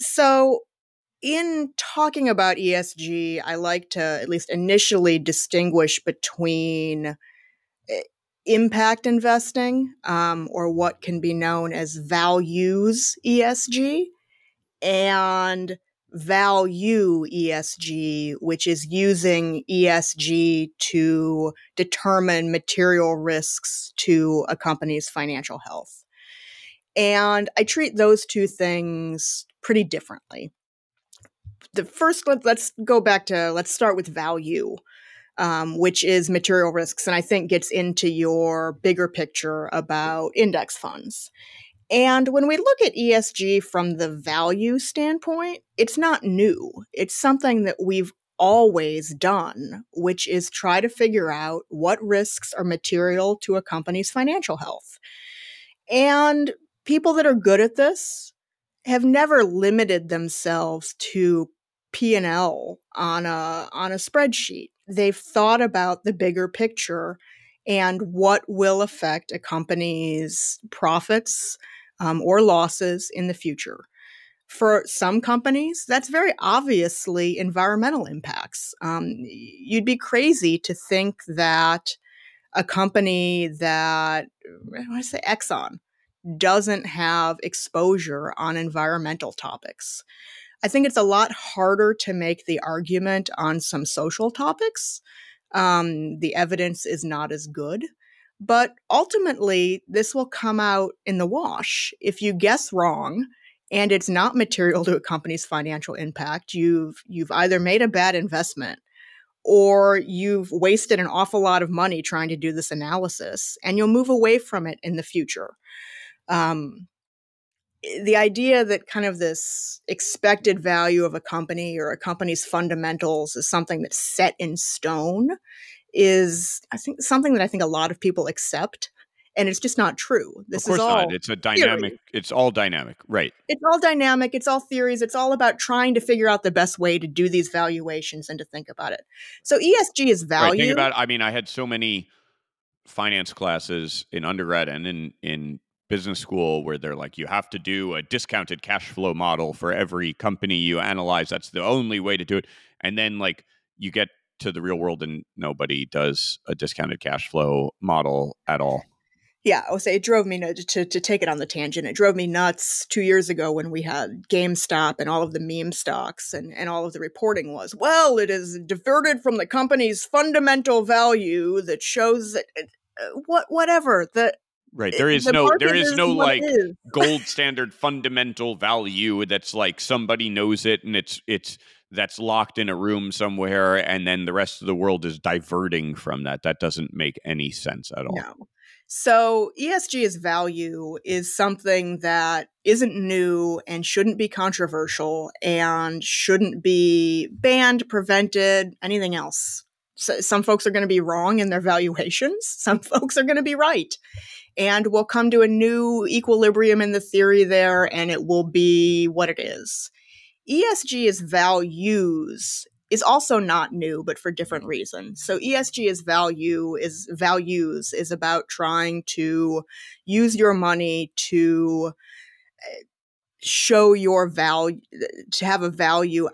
So, in talking about ESG, I like to at least initially distinguish between eh, impact investing, um, or what can be known as values ESG, and value ESG, which is using ESG to determine material risks to a company's financial health. And I treat those two things pretty differently. The first, let's go back to, let's start with value. Um, which is material risks, and I think gets into your bigger picture about index funds. And when we look at ESG from the value standpoint, it's not new. It's something that we've always done, which is try to figure out what risks are material to a company's financial health. And people that are good at this have never limited themselves to P&L on a on a spreadsheet. they've thought about the bigger picture and what will affect a company's profits um, or losses in the future. For some companies, that's very obviously environmental impacts. Um, you'd be crazy to think that a company that, I want to say Exxon, doesn't have exposure on environmental topics. I think it's a lot harder to make the argument on some social topics. Um, the evidence is not as good. But ultimately, this will come out in the wash. If you guess wrong and it's not material to a company's financial impact, you've you've either made a bad investment or you've wasted an awful lot of money trying to do this analysis and you'll move away from it in the future. Um, Eh, the idea that kind of this expected value of a company or a company's fundamentals is something that's set in stone is I think something that I think a lot of people accept and it's just not true. This of course is all not. It's a dynamic. theory. It's all dynamic, right? It's all dynamic. It's all theories. It's all about trying to figure out the best way to do these valuations and to think about it. So ESG is value. Right. Think about. I mean, I had so many finance classes in undergrad and in in business school where they're like, you have to do a discounted cash flow model for every company you analyze. That's the only way to do it. And then like you get to the real world and nobody does a discounted cash flow model at all. yeah, I would say it drove me nuts to, to take it on the tangent. It drove me nuts two years ago when we had GameStop and all of the meme stocks, and, and all of the reporting was, well, it is diverted from the company's fundamental value that shows that uh, what whatever the Right. Eh, there is the no there market is no like is. gold standard fundamental value that's like somebody knows it and it's it's that's locked in a room somewhere and then the rest of the world is diverting from that. That doesn't make any sense at all. No. So ESG as value is something that isn't new and shouldn't be controversial and shouldn't be banned, prevented, anything else. So some folks are going to be wrong in their valuations. <laughs> Some folks are going to be right. And we'll come to a new equilibrium in the theory there, and it will be what it is. ESG is values is also not new, but for different reasons. So ESG is value is values is about trying to use your money to uh, show your value, to have a value.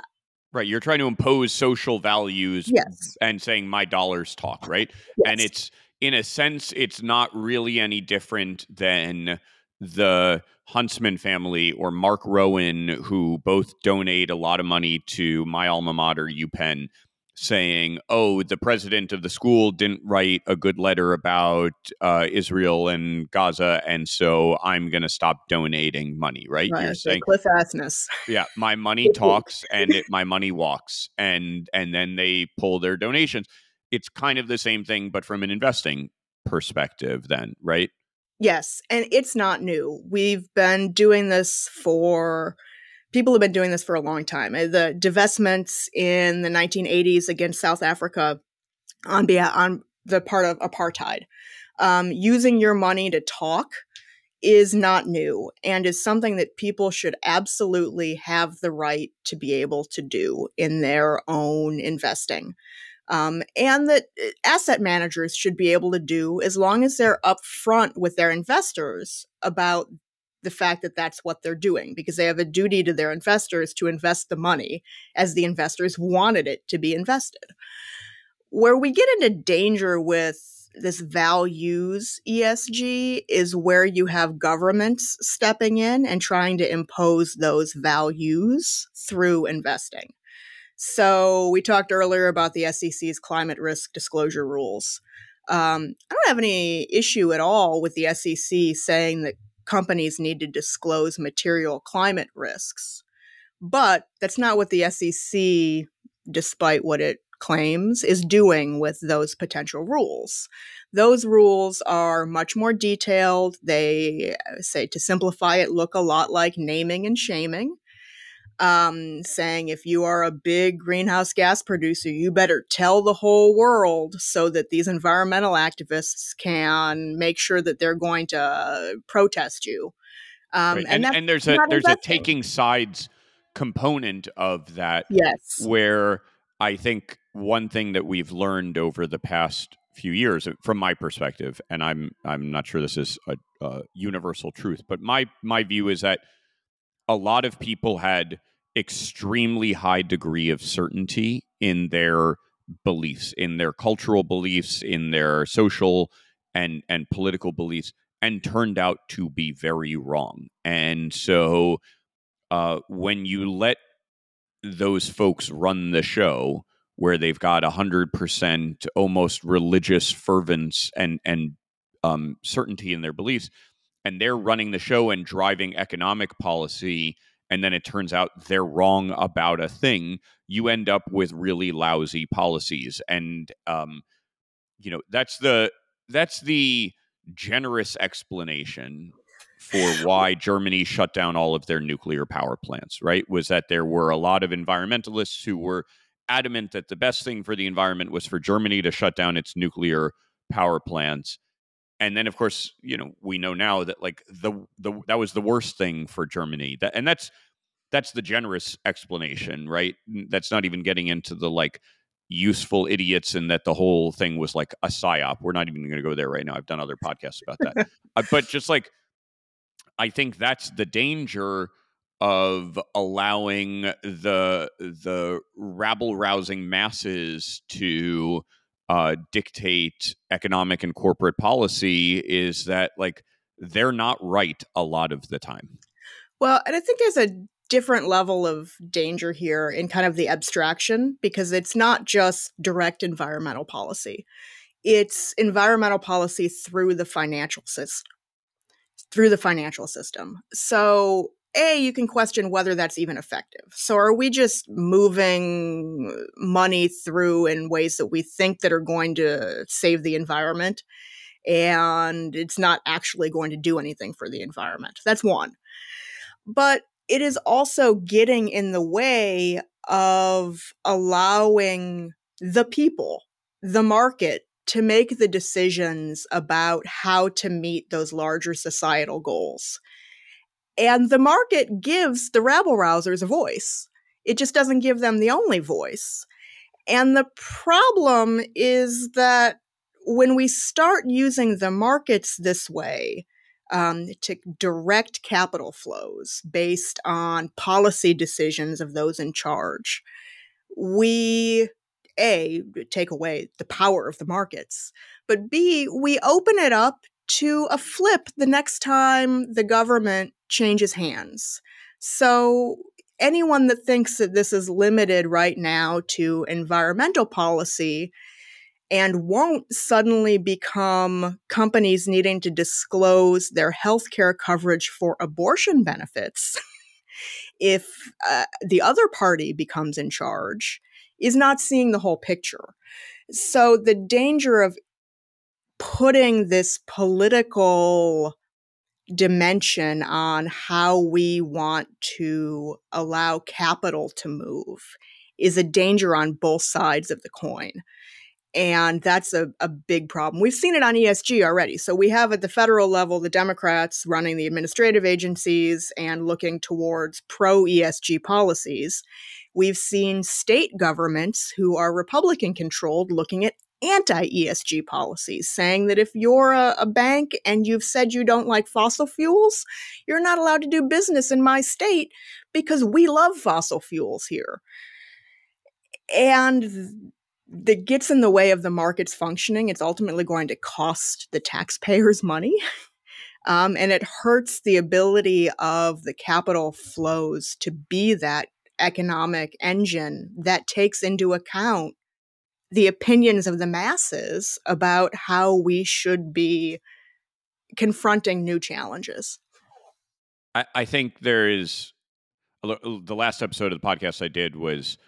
Right. You're trying to impose social values Yes. and saying my dollars talk, right? And it's in a sense, it's not really any different than the Huntsman family or Mark Rowan, who both donate a lot of money to my alma mater, UPenn, saying, "Oh, the president of the school didn't write a good letter about uh, Israel and Gaza, and so I'm going to stop donating money." Right? Right. You're saying, Cliff Asness. yeah, my money <laughs> talks and it, my money walks, and and then they pull their donations. It's kind of the same thing, but from an investing perspective, then, right? Yes, and it's not new. We've been doing this for people have been doing this for a long time. Uh, The divestments in the 1980s against South Africa on on the part of apartheid, um, using your money to talk is not new and is something that people should absolutely have the right to be able to do in their own investing um, and that uh, asset managers should be able to do as long as they're upfront with their investors about the fact that that's what they're doing because they have a duty to their investors to invest the money as the investors wanted it to be invested. Where we get into danger with this values ESG is where you have governments stepping in and trying to impose those values through investing. So we talked earlier about the SEC's climate risk disclosure rules. Um, I don't have any issue at all with the SEC saying that companies need to disclose material climate risks, but that's not what the SEC, despite what it claims, is doing with those potential rules. Those rules are much more detailed. They uh, say, to simplify it, look a lot like naming and shaming um, saying if you are a big greenhouse gas producer, you better tell the whole world so that these environmental activists can make sure that they're going to protest you. Um, Right. and, And and there's a there's a taking sides component of that yes, where I think one thing that we've learned over the past few years, uh, from my perspective, and I'm I'm not sure this is a, a universal truth, but my my view is that a lot of people had extremely high degree of certainty in their beliefs, in their cultural beliefs, in their social and and political beliefs, and turned out to be very wrong. And so, uh, when you let those folks run the show, where they've got hundred percent almost religious fervence and and um, certainty in their beliefs, and they're running the show and driving economic policy and then it turns out they're wrong about a thing, you end up with really lousy policies. And um, you know, that's the that's the generous explanation for why Germany shut down all of their nuclear power plants, right? Was that there were a lot of environmentalists who were adamant that the best thing for the environment was for Germany to shut down its nuclear power plants and then of course you know we know now that like the the that was the worst thing for Germany that and that's that's the generous explanation right? That's not even getting into the like useful idiots and that the whole thing was like a psyop. We're not even going to go there right now. I've done other podcasts about that. <laughs> Uh, but just like I think that's the danger of allowing the the rabble rousing masses to uh, dictate economic and corporate policy is that like they're not right a lot of the time. Well, and I think there's a different level of danger here in kind of the abstraction because it's not just direct environmental policy. It's environmental policy through the financial system. Through the financial system. So a, you can question whether that's even effective. So are we just moving money through in ways that we think that are going to save the environment and it's not actually going to do anything for the environment? That's one. But it is also getting in the way of allowing the people, the market, to make the decisions about how to meet those larger societal goals. And the market gives the rabble rousers a voice. It just doesn't give them the only voice. And the problem is that when we start using the markets this way um, to direct capital flows based on policy decisions of those in charge, we a take away the power of the markets, but b we open it up to a flip the next time the government changes hands. So, anyone that thinks that this is limited right now to environmental policy and won't suddenly become companies needing to disclose their healthcare coverage for abortion benefits <laughs> if uh, the other party becomes in charge is not seeing the whole picture. So, the danger of putting this political dimension on how we want to allow capital to move is a danger on both sides of the coin. And that's a, a big problem. We've seen it on ESG already. So we have at the federal level the Democrats running the administrative agencies and looking towards pro ESG policies. We've seen state governments who are Republican controlled looking at anti ESG policies, saying that if you're a, a, bank and you've said you don't like fossil fuels, you're not allowed to do business in my state because we love fossil fuels here. And that gets in the way of the market's functioning. It's ultimately going to cost the taxpayers <laughs> money. Um, and it hurts the ability of the capital flows to be that economic engine that takes into account the opinions of the masses about how we should be confronting new challenges. I, I think there is the last episode of the podcast I did was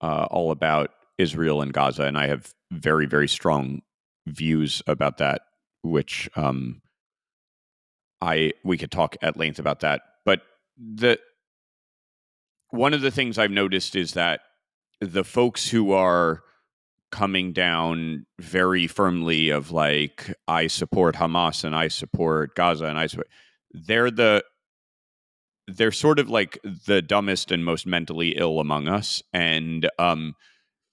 uh, all about Israel and Gaza, and I have very, very strong views about that, which um, I we could talk at length about that. But the one of the things I've noticed is that the folks who are coming down very firmly of like I support Hamas and I support Gaza and I support they're the they're sort of like the dumbest and most mentally ill among us and um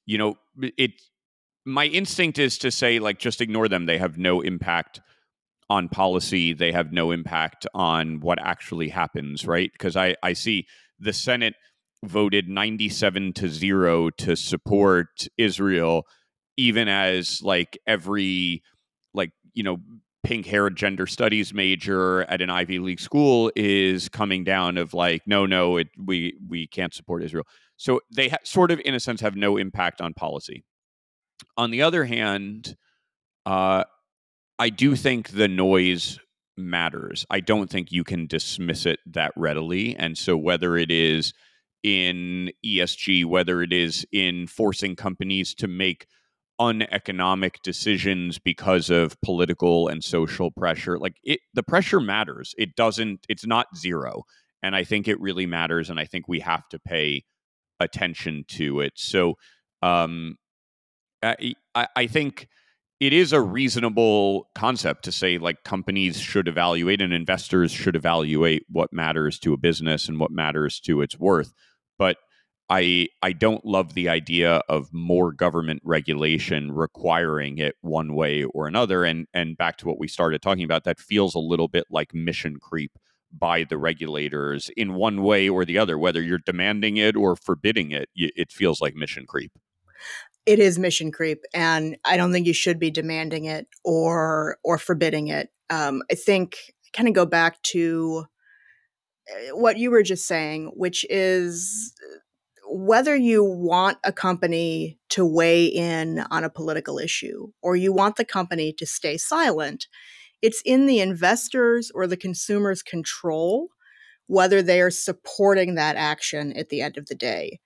you know, it. My instinct is to say, like, just ignore them. They have no impact on policy. They have no impact on what actually happens, right? Because I, I see the Senate voted 97 to 0 to support Israel even as like every like you know pink haired gender studies major at an Ivy League school is coming down of like no no it we we can't support Israel. So they ha- sort of in a sense have no impact on policy. On the other hand, uh, I do think the noise matters. I don't think you can dismiss it that readily. And so, whether it is in ESG, whether it is in forcing companies to make uneconomic decisions because of political and social pressure, like it, the pressure matters. It doesn't, it's not zero. And I think it really matters. And I think we have to pay attention to it. So, um, I, I think it is a reasonable concept to say like companies should evaluate and investors should evaluate what matters to a business and what matters to its worth but i i don't love the idea of more government regulation requiring it one way or another and and back to what we started talking about that feels a little bit like mission creep by the regulators in one way or the other whether you're demanding it or forbidding it it feels like mission creep it is mission creep, and I don't think you should be demanding it or or forbidding it. Um, I think kind of go back to what you were just saying, which is whether you want a company to weigh in on a political issue or you want the company to stay silent, it's in the investors or the consumer's control whether they are supporting that action at the end of the day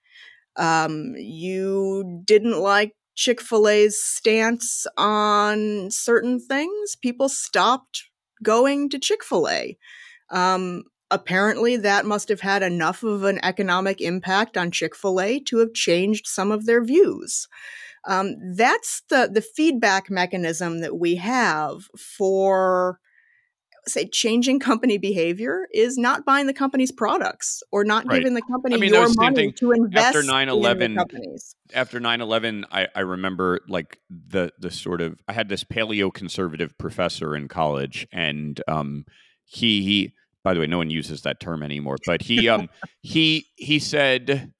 um, you didn't like Chick fil A's stance on certain things, people stopped going to Chick fil A. Um, apparently, that must have had enough of an economic impact on Chick fil A to have changed some of their views. Um, that's the, the feedback mechanism that we have for say changing company behavior is not buying the company's products or not right. giving the company I mean, your money to invest after 9/11 in companies. After 9/11, I, I remember like the the sort of I had this paleo conservative professor in college, and um, he he by the way, no one uses that term anymore, but he <laughs> um he he said,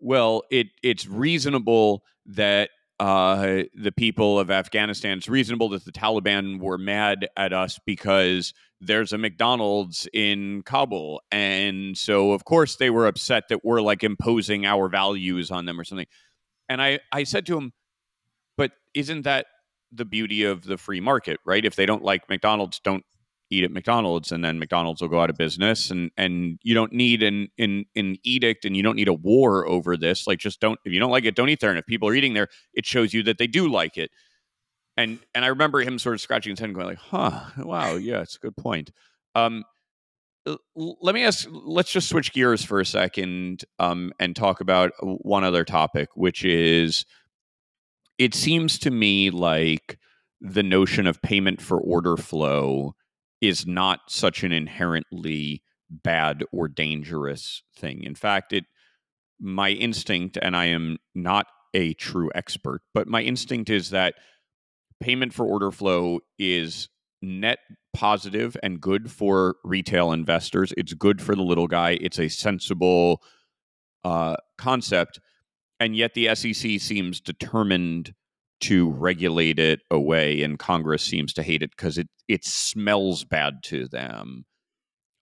well, it it's reasonable that uh, the people of Afghanistan. It's reasonable that the Taliban were mad at us because there's a McDonald's in Kabul. And so, of course, they were upset that we're like imposing our values on them or something. And I, I said to him, but isn't that the beauty of the free market, right? If they don't like McDonald's, don't eat at McDonald's and then McDonald's will go out of business and and you don't need an an, an edict and you don't need a war over this like just don't if you don't like it don't eat there and if people are eating there it shows you that they do like it. And and I remember him sort of scratching his head and going like huh wow yeah it's a good point. Um let me ask let's just switch gears for a second um and talk about one other topic which is it seems to me like the notion of payment for order flow is not such an inherently bad or dangerous thing. In fact, it my instinct, and I am not a true expert, but my instinct is that payment for order flow is net positive and good for retail investors. It's good for the little guy. It's a sensible uh, concept. And yet the SEC seems determined to regulate it away, and Congress seems to hate it because it it smells bad to them.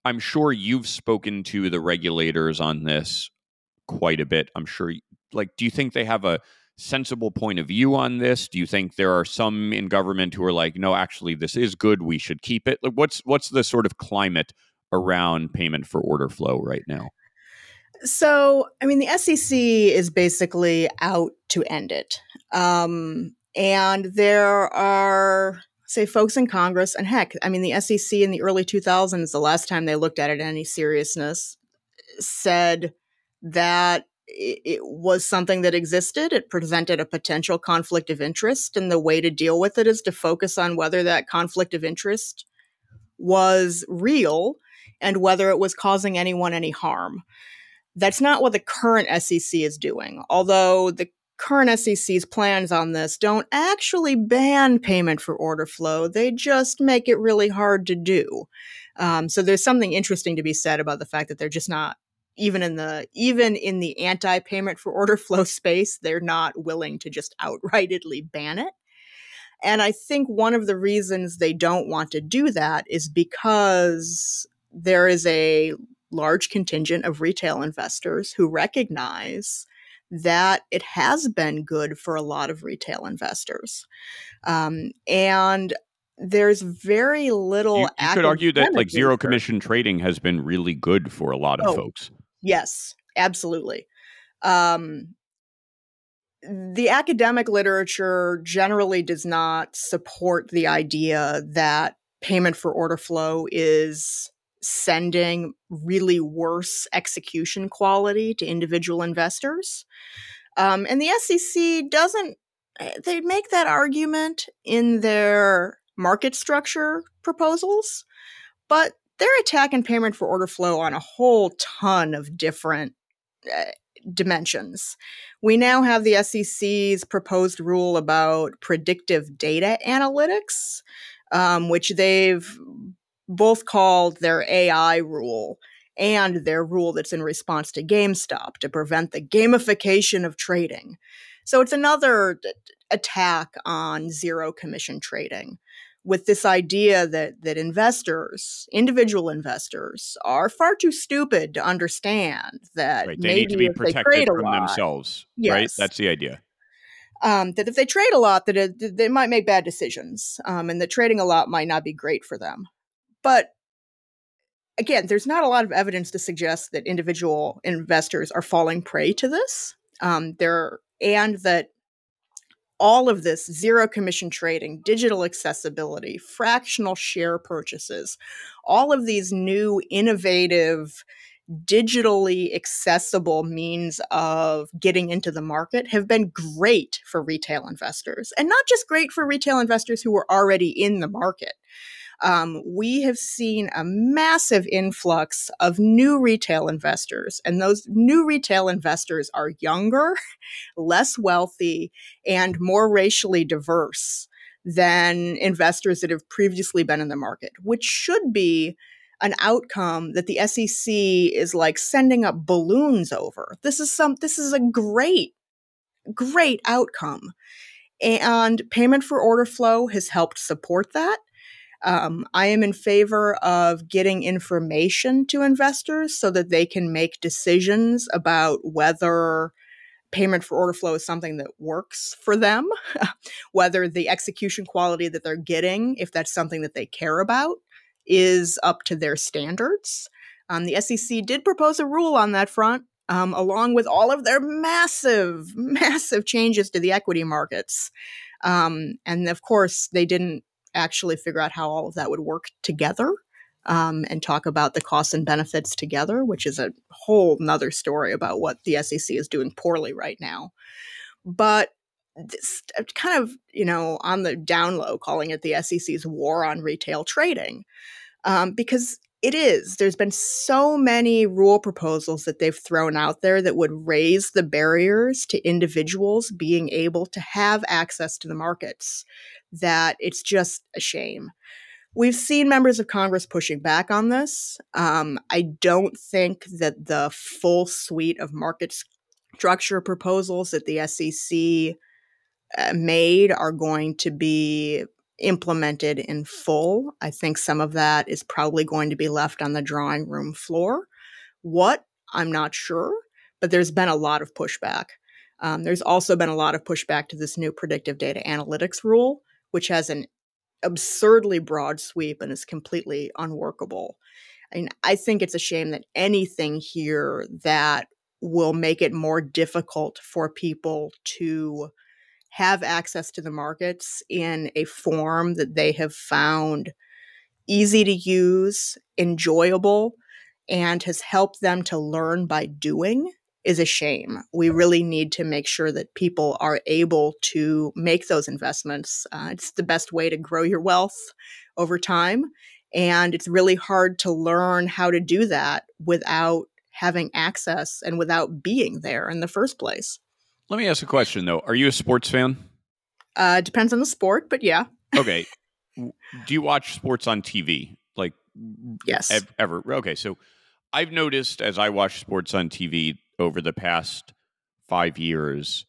I'm sure you've spoken to the regulators on this quite a bit. I'm sure. Like, do you think they have a sensible point of view on this? Do you think there are some in government who are like, no, actually, this is good. We should keep it. Like, what's what's the sort of climate around payment for order flow right now? So, I mean, the SEC is basically out to end it. Um, and there are, say, folks in Congress, and heck, I mean, the SEC in the early 2000s, the last time they looked at it in any seriousness, said that it was something that existed. It presented a potential conflict of interest. And the way to deal with it is to focus on whether that conflict of interest was real and whether it was causing anyone any harm. That's not what the current SEC is doing. Although the current SEC's plans on this don't actually ban payment for order flow, they just make it really hard to do. Um, so there's something interesting to be said about the fact that they're just not even in the even in the anti-payment for order <laughs> flow space, they're not willing to just outrightly ban it. And I think one of the reasons they don't want to do that is because there is a large contingent of retail investors who recognize that it has been good for a lot of retail investors. Um, and there's very little. You, you could argue that like zero commission trading has been really good for a lot of oh, folks. Yes, absolutely. Um, the academic literature generally does not support the idea that payment for order flow is sending really worse execution quality to individual investors. Um, and the SEC doesn't, eh, they make that argument in their market structure proposals, but they're attacking payment for order flow on a whole ton of different uh, dimensions. We now have the SEC's proposed rule about predictive data analytics, um, which they've both called their AI rule and their rule that's in response to GameStop to prevent the gamification of trading. So it's another attack on zero commission trading with this idea that that investors, individual investors, are far too stupid to understand that right. they need to be protected from lot, themselves. Yes. Right, that's the idea. Um, that if they trade a lot, that it, they might make bad decisions, um, and that trading a lot might not be great for them. But again, there's not a lot of evidence to suggest that individual investors are falling prey to this. Um, there and that all of this zero commission trading, digital accessibility, fractional share purchases, all of these new innovative, digitally accessible means of getting into the market have been great for retail investors. And not just great for retail investors who were already in the market um, we have seen a massive influx of new retail investors. And those new retail investors are younger, <laughs> less wealthy, and more racially diverse than investors that have previously been in the market, which should be an outcome that the SEC is like sending up balloons over. This is some this is a great great outcome. And payment for order flow has helped support that. Um, I am in favor of getting information to investors so that they can make decisions about whether payment for order flow is something that works for them, <laughs> whether the execution quality that they're getting, if that's something that they care about, is up to their standards. Um, the SEC did propose a rule on that front, um, along with all of their massive, <laughs> massive changes to the equity markets. Um, and of course, they didn't actually figure out how all of that would work together um, and talk about the costs and benefits together, which is a whole nother story about what the SEC is doing poorly right now. But this, uh, kind of, you know, on the down low, calling it the SEC's war on retail trading, um, because it is. There's been so many rule proposals that they've thrown out there that would raise the barriers to individuals being able to have access to the markets that it's just a shame. We've seen members of Congress pushing back on this. Um, I don't think that the full suite of market structure proposals that the SEC uh, made are going to be implemented in full. I think some of that is probably going to be left on the drawing room floor. What? I'm not sure, but there's been a lot of pushback. Um, there's also been a lot of pushback to this new predictive data analytics rule which has an absurdly broad sweep and is completely unworkable. I mean, I think it's a shame that anything here that will make it more difficult for people to have access to the markets in a form that they have found easy to use, enjoyable, and has helped them to learn by doing is a shame. We really need to make sure that people are able to make those investments. Uh, it's the best way to grow your wealth over time. And it's really hard to learn how to do that without having access and without being there in the first place. Let me ask a question though. Are you a sports fan? Uh, depends on the sport, but yeah. okay. <laughs> Do you watch sports on TV? Like, yes. Ev- ever? Okay. So I've noticed as I watch sports on TV over the past five years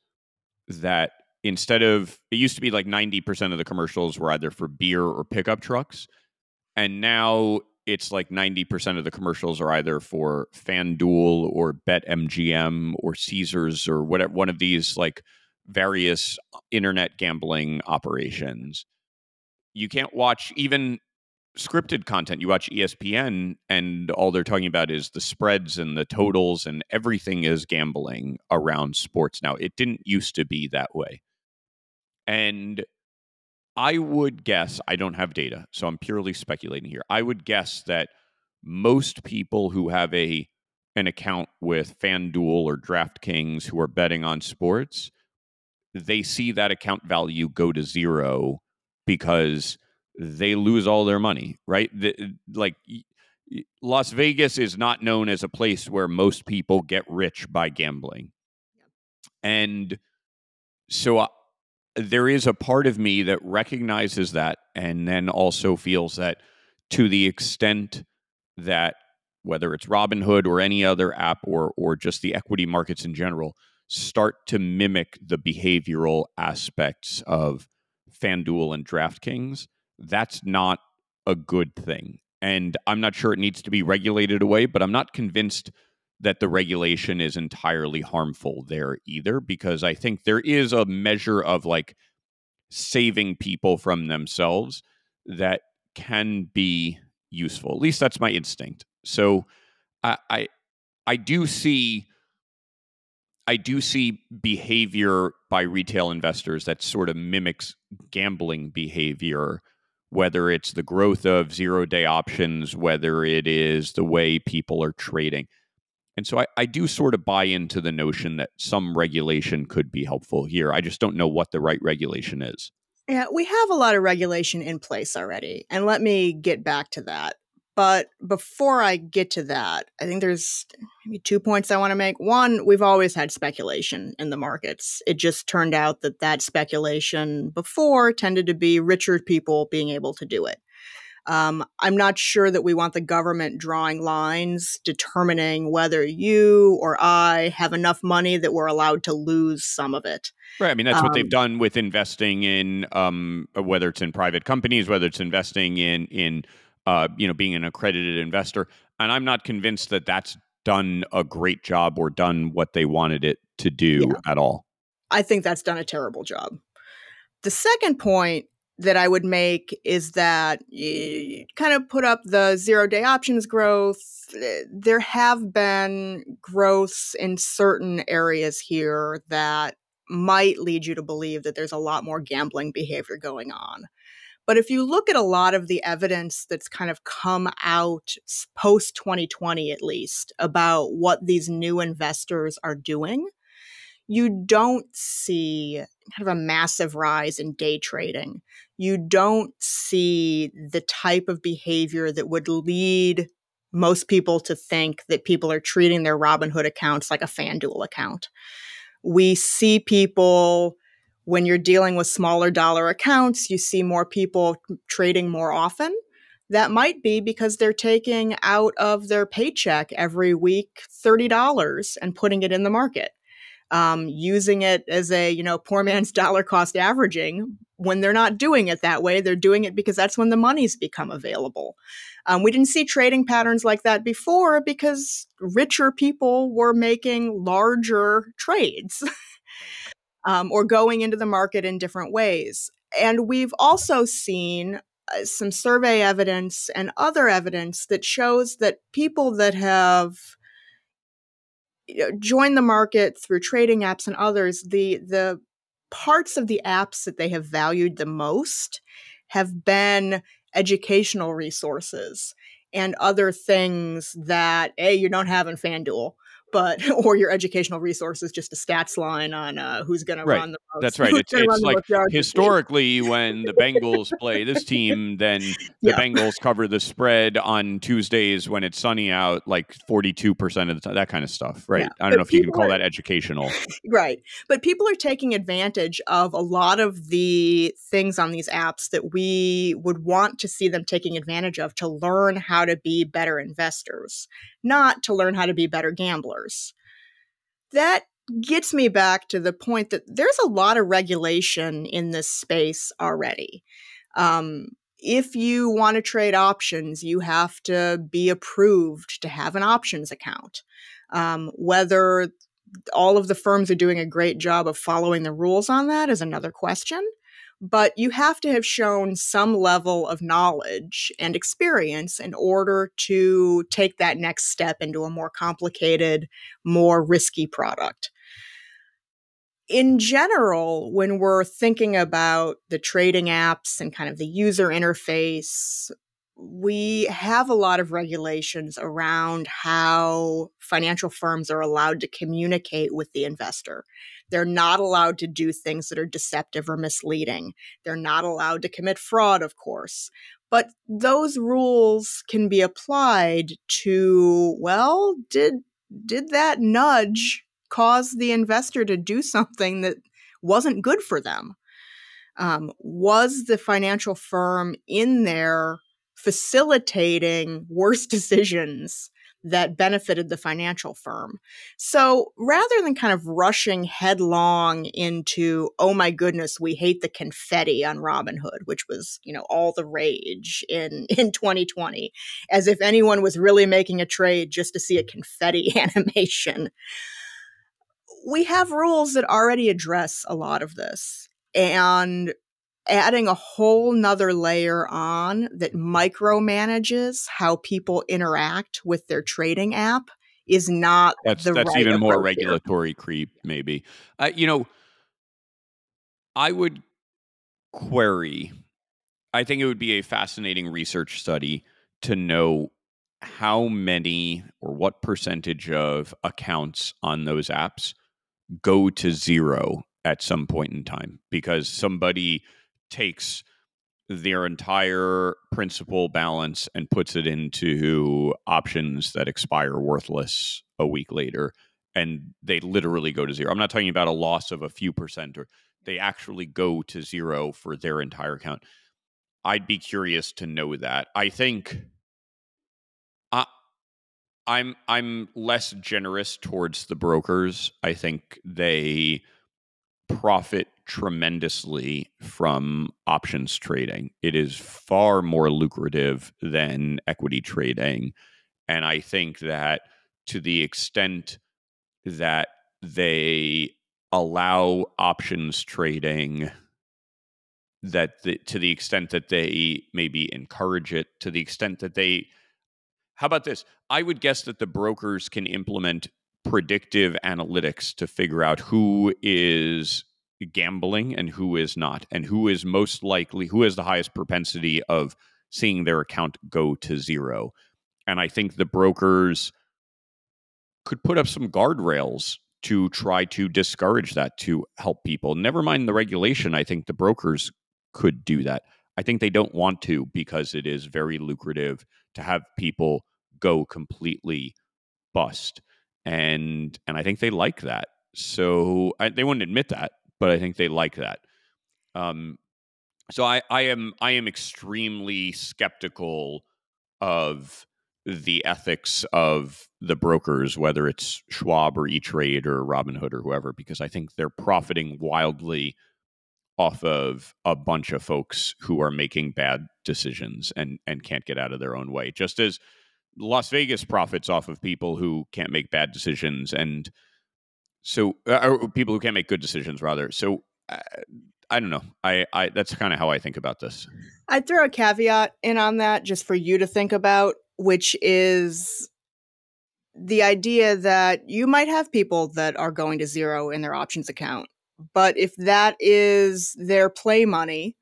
that instead of it used to be like 90% of the commercials were either for beer or pickup trucks. And now it's like 90% of the commercials are either for FanDuel or BetMGM or Caesars or whatever one of these like various internet gambling operations. You can't watch even scripted content. You watch ESPN, and all they're talking about is the spreads and the totals, and everything is gambling around sports now. It didn't used to be that way. And I would guess, I don't have data, so I'm purely speculating here. I would guess that most people who have a an account with FanDuel or DraftKings who are betting on sports, they see that account value go to zero because they lose all their money, right? The, like Las Vegas is not known as a place where most people get rich by gambling. And so uh, there is a part of me that recognizes that and then also feels that to the extent that whether it's Robinhood or any other app or or just the equity markets in general start to mimic the behavioral aspects of FanDuel and DraftKings, that's not a good thing. And I'm not sure it needs to be regulated away, but I'm not convinced that the regulation is entirely harmful there either, because I think there is a measure of like saving people from themselves that can be useful. At least that's my instinct. So I I, I do see I do see behavior by retail investors that sort of mimics gambling behavior whether it's the growth of zero day options, whether it is the way people are trading. And so I, I, do sort of buy into the notion that some regulation could be helpful here. I just don't know what the right regulation is. Yeah, we have a lot of regulation in place already. And let me get back to that. But before I get to that, I think there's maybe two points I want to make. One, we've always had speculation in the markets. It just turned out that that speculation before tended to be richer people being able to do it. Um, I'm not sure that we want the government drawing lines determining whether you or I have enough money that we're allowed to lose some of it. Right. I mean, that's um, what they've um, done with investing in, um, whether it's in private companies, whether it's investing in in uh, you know, being an accredited investor. And I'm not convinced that that's done a great job or done what they wanted it to do yeah. at all. I think that's done a terrible job. The second point that I would make is that you kind of put up the zero day options growth. There have been growths in certain areas here that might lead you to believe that there's a lot more gambling behavior going on. But if you look at a lot of the evidence that's kind of come out post 2020, at least, about what these new investors are doing, you don't see kind of a massive rise in day trading. You don't see the type of behavior that would lead most people to think that people are treating their Robinhood accounts like a FanDuel account. We see people when you're dealing with smaller dollar accounts, you see more people trading more often. That might be because they're taking out of their paycheck every week $30 and putting it in the market. Um, using it as a you know poor man's <laughs> dollar cost averaging when they're not doing it that way they're doing it because that's when the money's become available um, we didn't see trading patterns like that before because richer people were making larger trades <laughs> um, or going into the market in different ways. And we've also seen uh, some survey evidence and other evidence that shows that people that have joined the market through trading apps and others, the the parts of the apps that they have valued the most have been educational resources and other things that a you don't have in FanDuel but <laughs> or your educational resources just a stats line on uh, who's going right. to run the most. That's right. It's, it's like historically when the Bengals play this team, then the yeah. Bengals cover the spread on Tuesdays when it's sunny out, like forty-two percent of the time. That kind of stuff, right? Yeah. I don't but know if you can call are, that educational, <laughs> right? But people are taking advantage of a lot of the things on these apps that we would want to see them taking advantage of to learn how to be better investors, not to learn how to be better gamblers. That gets me back to the point that there's a lot of regulation in this space already. Um, if you want to trade options, you have to be approved to have an options account. Um, whether all of the firms are doing a great job of following the rules on that is another question but you have to have shown some level of knowledge and experience in order to take that next step into a more complicated, more risky product. In general, when we're thinking about the trading apps and kind of the user interface, we have a lot of regulations around how financial firms are allowed to communicate with the investor. They're not allowed to do things that are deceptive or misleading. They're not allowed to commit fraud, of course. But those rules can be applied to, well, did did that nudge cause the investor to do something that wasn't good for them? Um, was the financial firm in there facilitating worse <laughs> decisions that benefited the financial firm. So rather than kind of rushing headlong into, oh my goodness, we hate the confetti on Robinhood, which was, you know, all the rage in, <laughs> in 2020, as if anyone was really making a trade just to see a confetti <laughs> animation. We have rules that already address a lot of this. And adding a whole nother layer on that micromanages how people interact with their trading app is not that's that's right even more regulatory here. creep maybe uh, you know i would query i think it would be a fascinating research study to know how many or what percentage of accounts on those apps go to zero at some point in time because somebody takes their entire principal balance and puts it into options that expire worthless a week later and they literally go to zero. I'm not talking about a loss of a few percent or they actually go to zero for their entire account. I'd be curious to know that. I think I, I'm I'm less generous towards the brokers. I think they profit tremendously from options trading. It is far more lucrative than equity trading. And I think that to the extent that they allow options trading, that the, to the extent that they maybe encourage it, to the extent that they, how about this? I would guess that the brokers can implement predictive analytics to figure out who is gambling and who is not, and who is most likely, who has the highest propensity of seeing their account go to zero. And I think the brokers could put up some guardrails to try to discourage that to help people. Never mind the regulation, I think the brokers could do that. I think they don't want to because it is very lucrative to have people go completely bust. And and I think they like that. So I, they wouldn't admit that, but I think they like that. Um, so I, I am I am extremely skeptical of the ethics of the brokers, whether it's Schwab or E Trade or Robinhood or whoever, because I think they're profiting wildly off of a bunch of folks who are making bad decisions and and can't get out of their own way. Just as Las Vegas profits off of people who can't make bad decisions and so, uh, people who can't make good decisions, rather. So, uh, I don't know. I, I that's kind of how I think about this. I'd throw a caveat in on that just for you to think about, which is the idea that you might have people that are going to zero in their options account. But if that is their play money,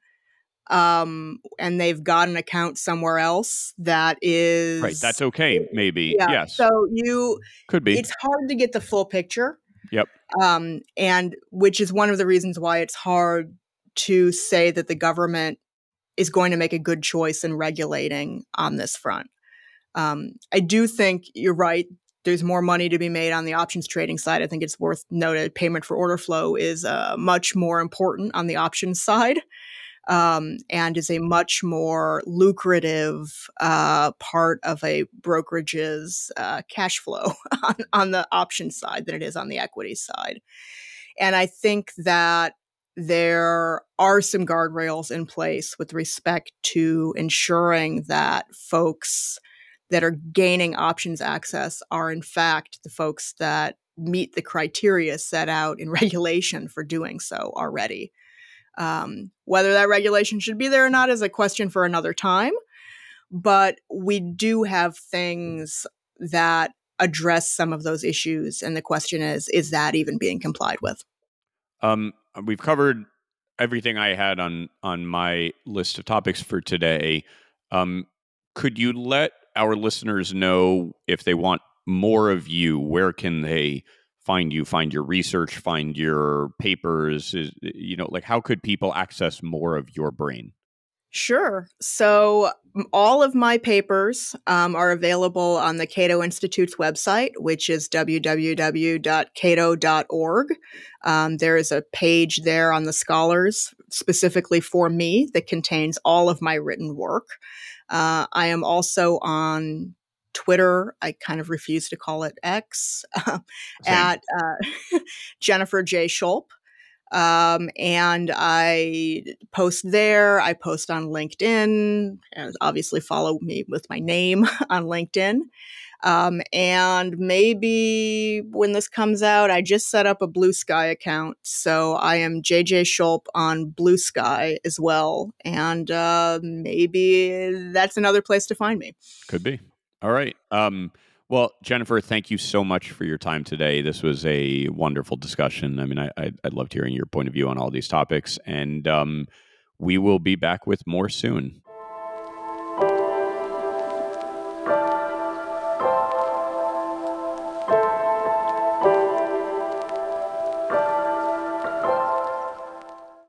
um, and they've got an account somewhere else that is right. That's okay. Maybe yeah. yes. So you could be. It's hard to get the full picture. Yep. Um, and which is one of the reasons why it's hard to say that the government is going to make a good choice in regulating on this front. Um, I do think you're right. There's more money to be made on the options trading side. I think it's worth noted. Payment for order flow is uh, much more important on the options side um, and is a much more lucrative uh, part of a brokerage's uh, cash flow <laughs> on, on the option side than it is on the equity side. And I think that there are some guardrails in place with respect to ensuring that folks that are gaining options access are, in fact, the folks that meet the criteria set out in <laughs> regulation for doing so already. Um, whether that regulation should be there or not is a question for another time. But we do have things that address some of those issues. And the question is, is that even being complied with? Um, we've covered everything I had on on my list of topics for today. Um, could you let our listeners know if they want more of you? Where can they find you, find your research, find your papers? Is, you know, like how could people access more of your brain? Sure. So, all of my papers um, are available on the Cato Institute's website, which is www.cato.org. Um, there is a page there on the scholars specifically for me that contains all of my written work. Uh, I am also on Twitter. I kind of refuse to call it X <laughs> at uh, <laughs> Jennifer J. Schulp. Um, and I post there. I post on LinkedIn. And obviously, follow me with my name <laughs> on LinkedIn. Um, and maybe when this comes out, I just set up a Blue Sky account. So I am JJ Schulp on Blue Sky as well. And uh, maybe that's another place to find me. Could be. All right. Um, well, Jennifer, thank you so much for your time today. This was a wonderful discussion. I mean, I, I, I loved hearing your point of view on all these topics, and um, we will be back with more soon.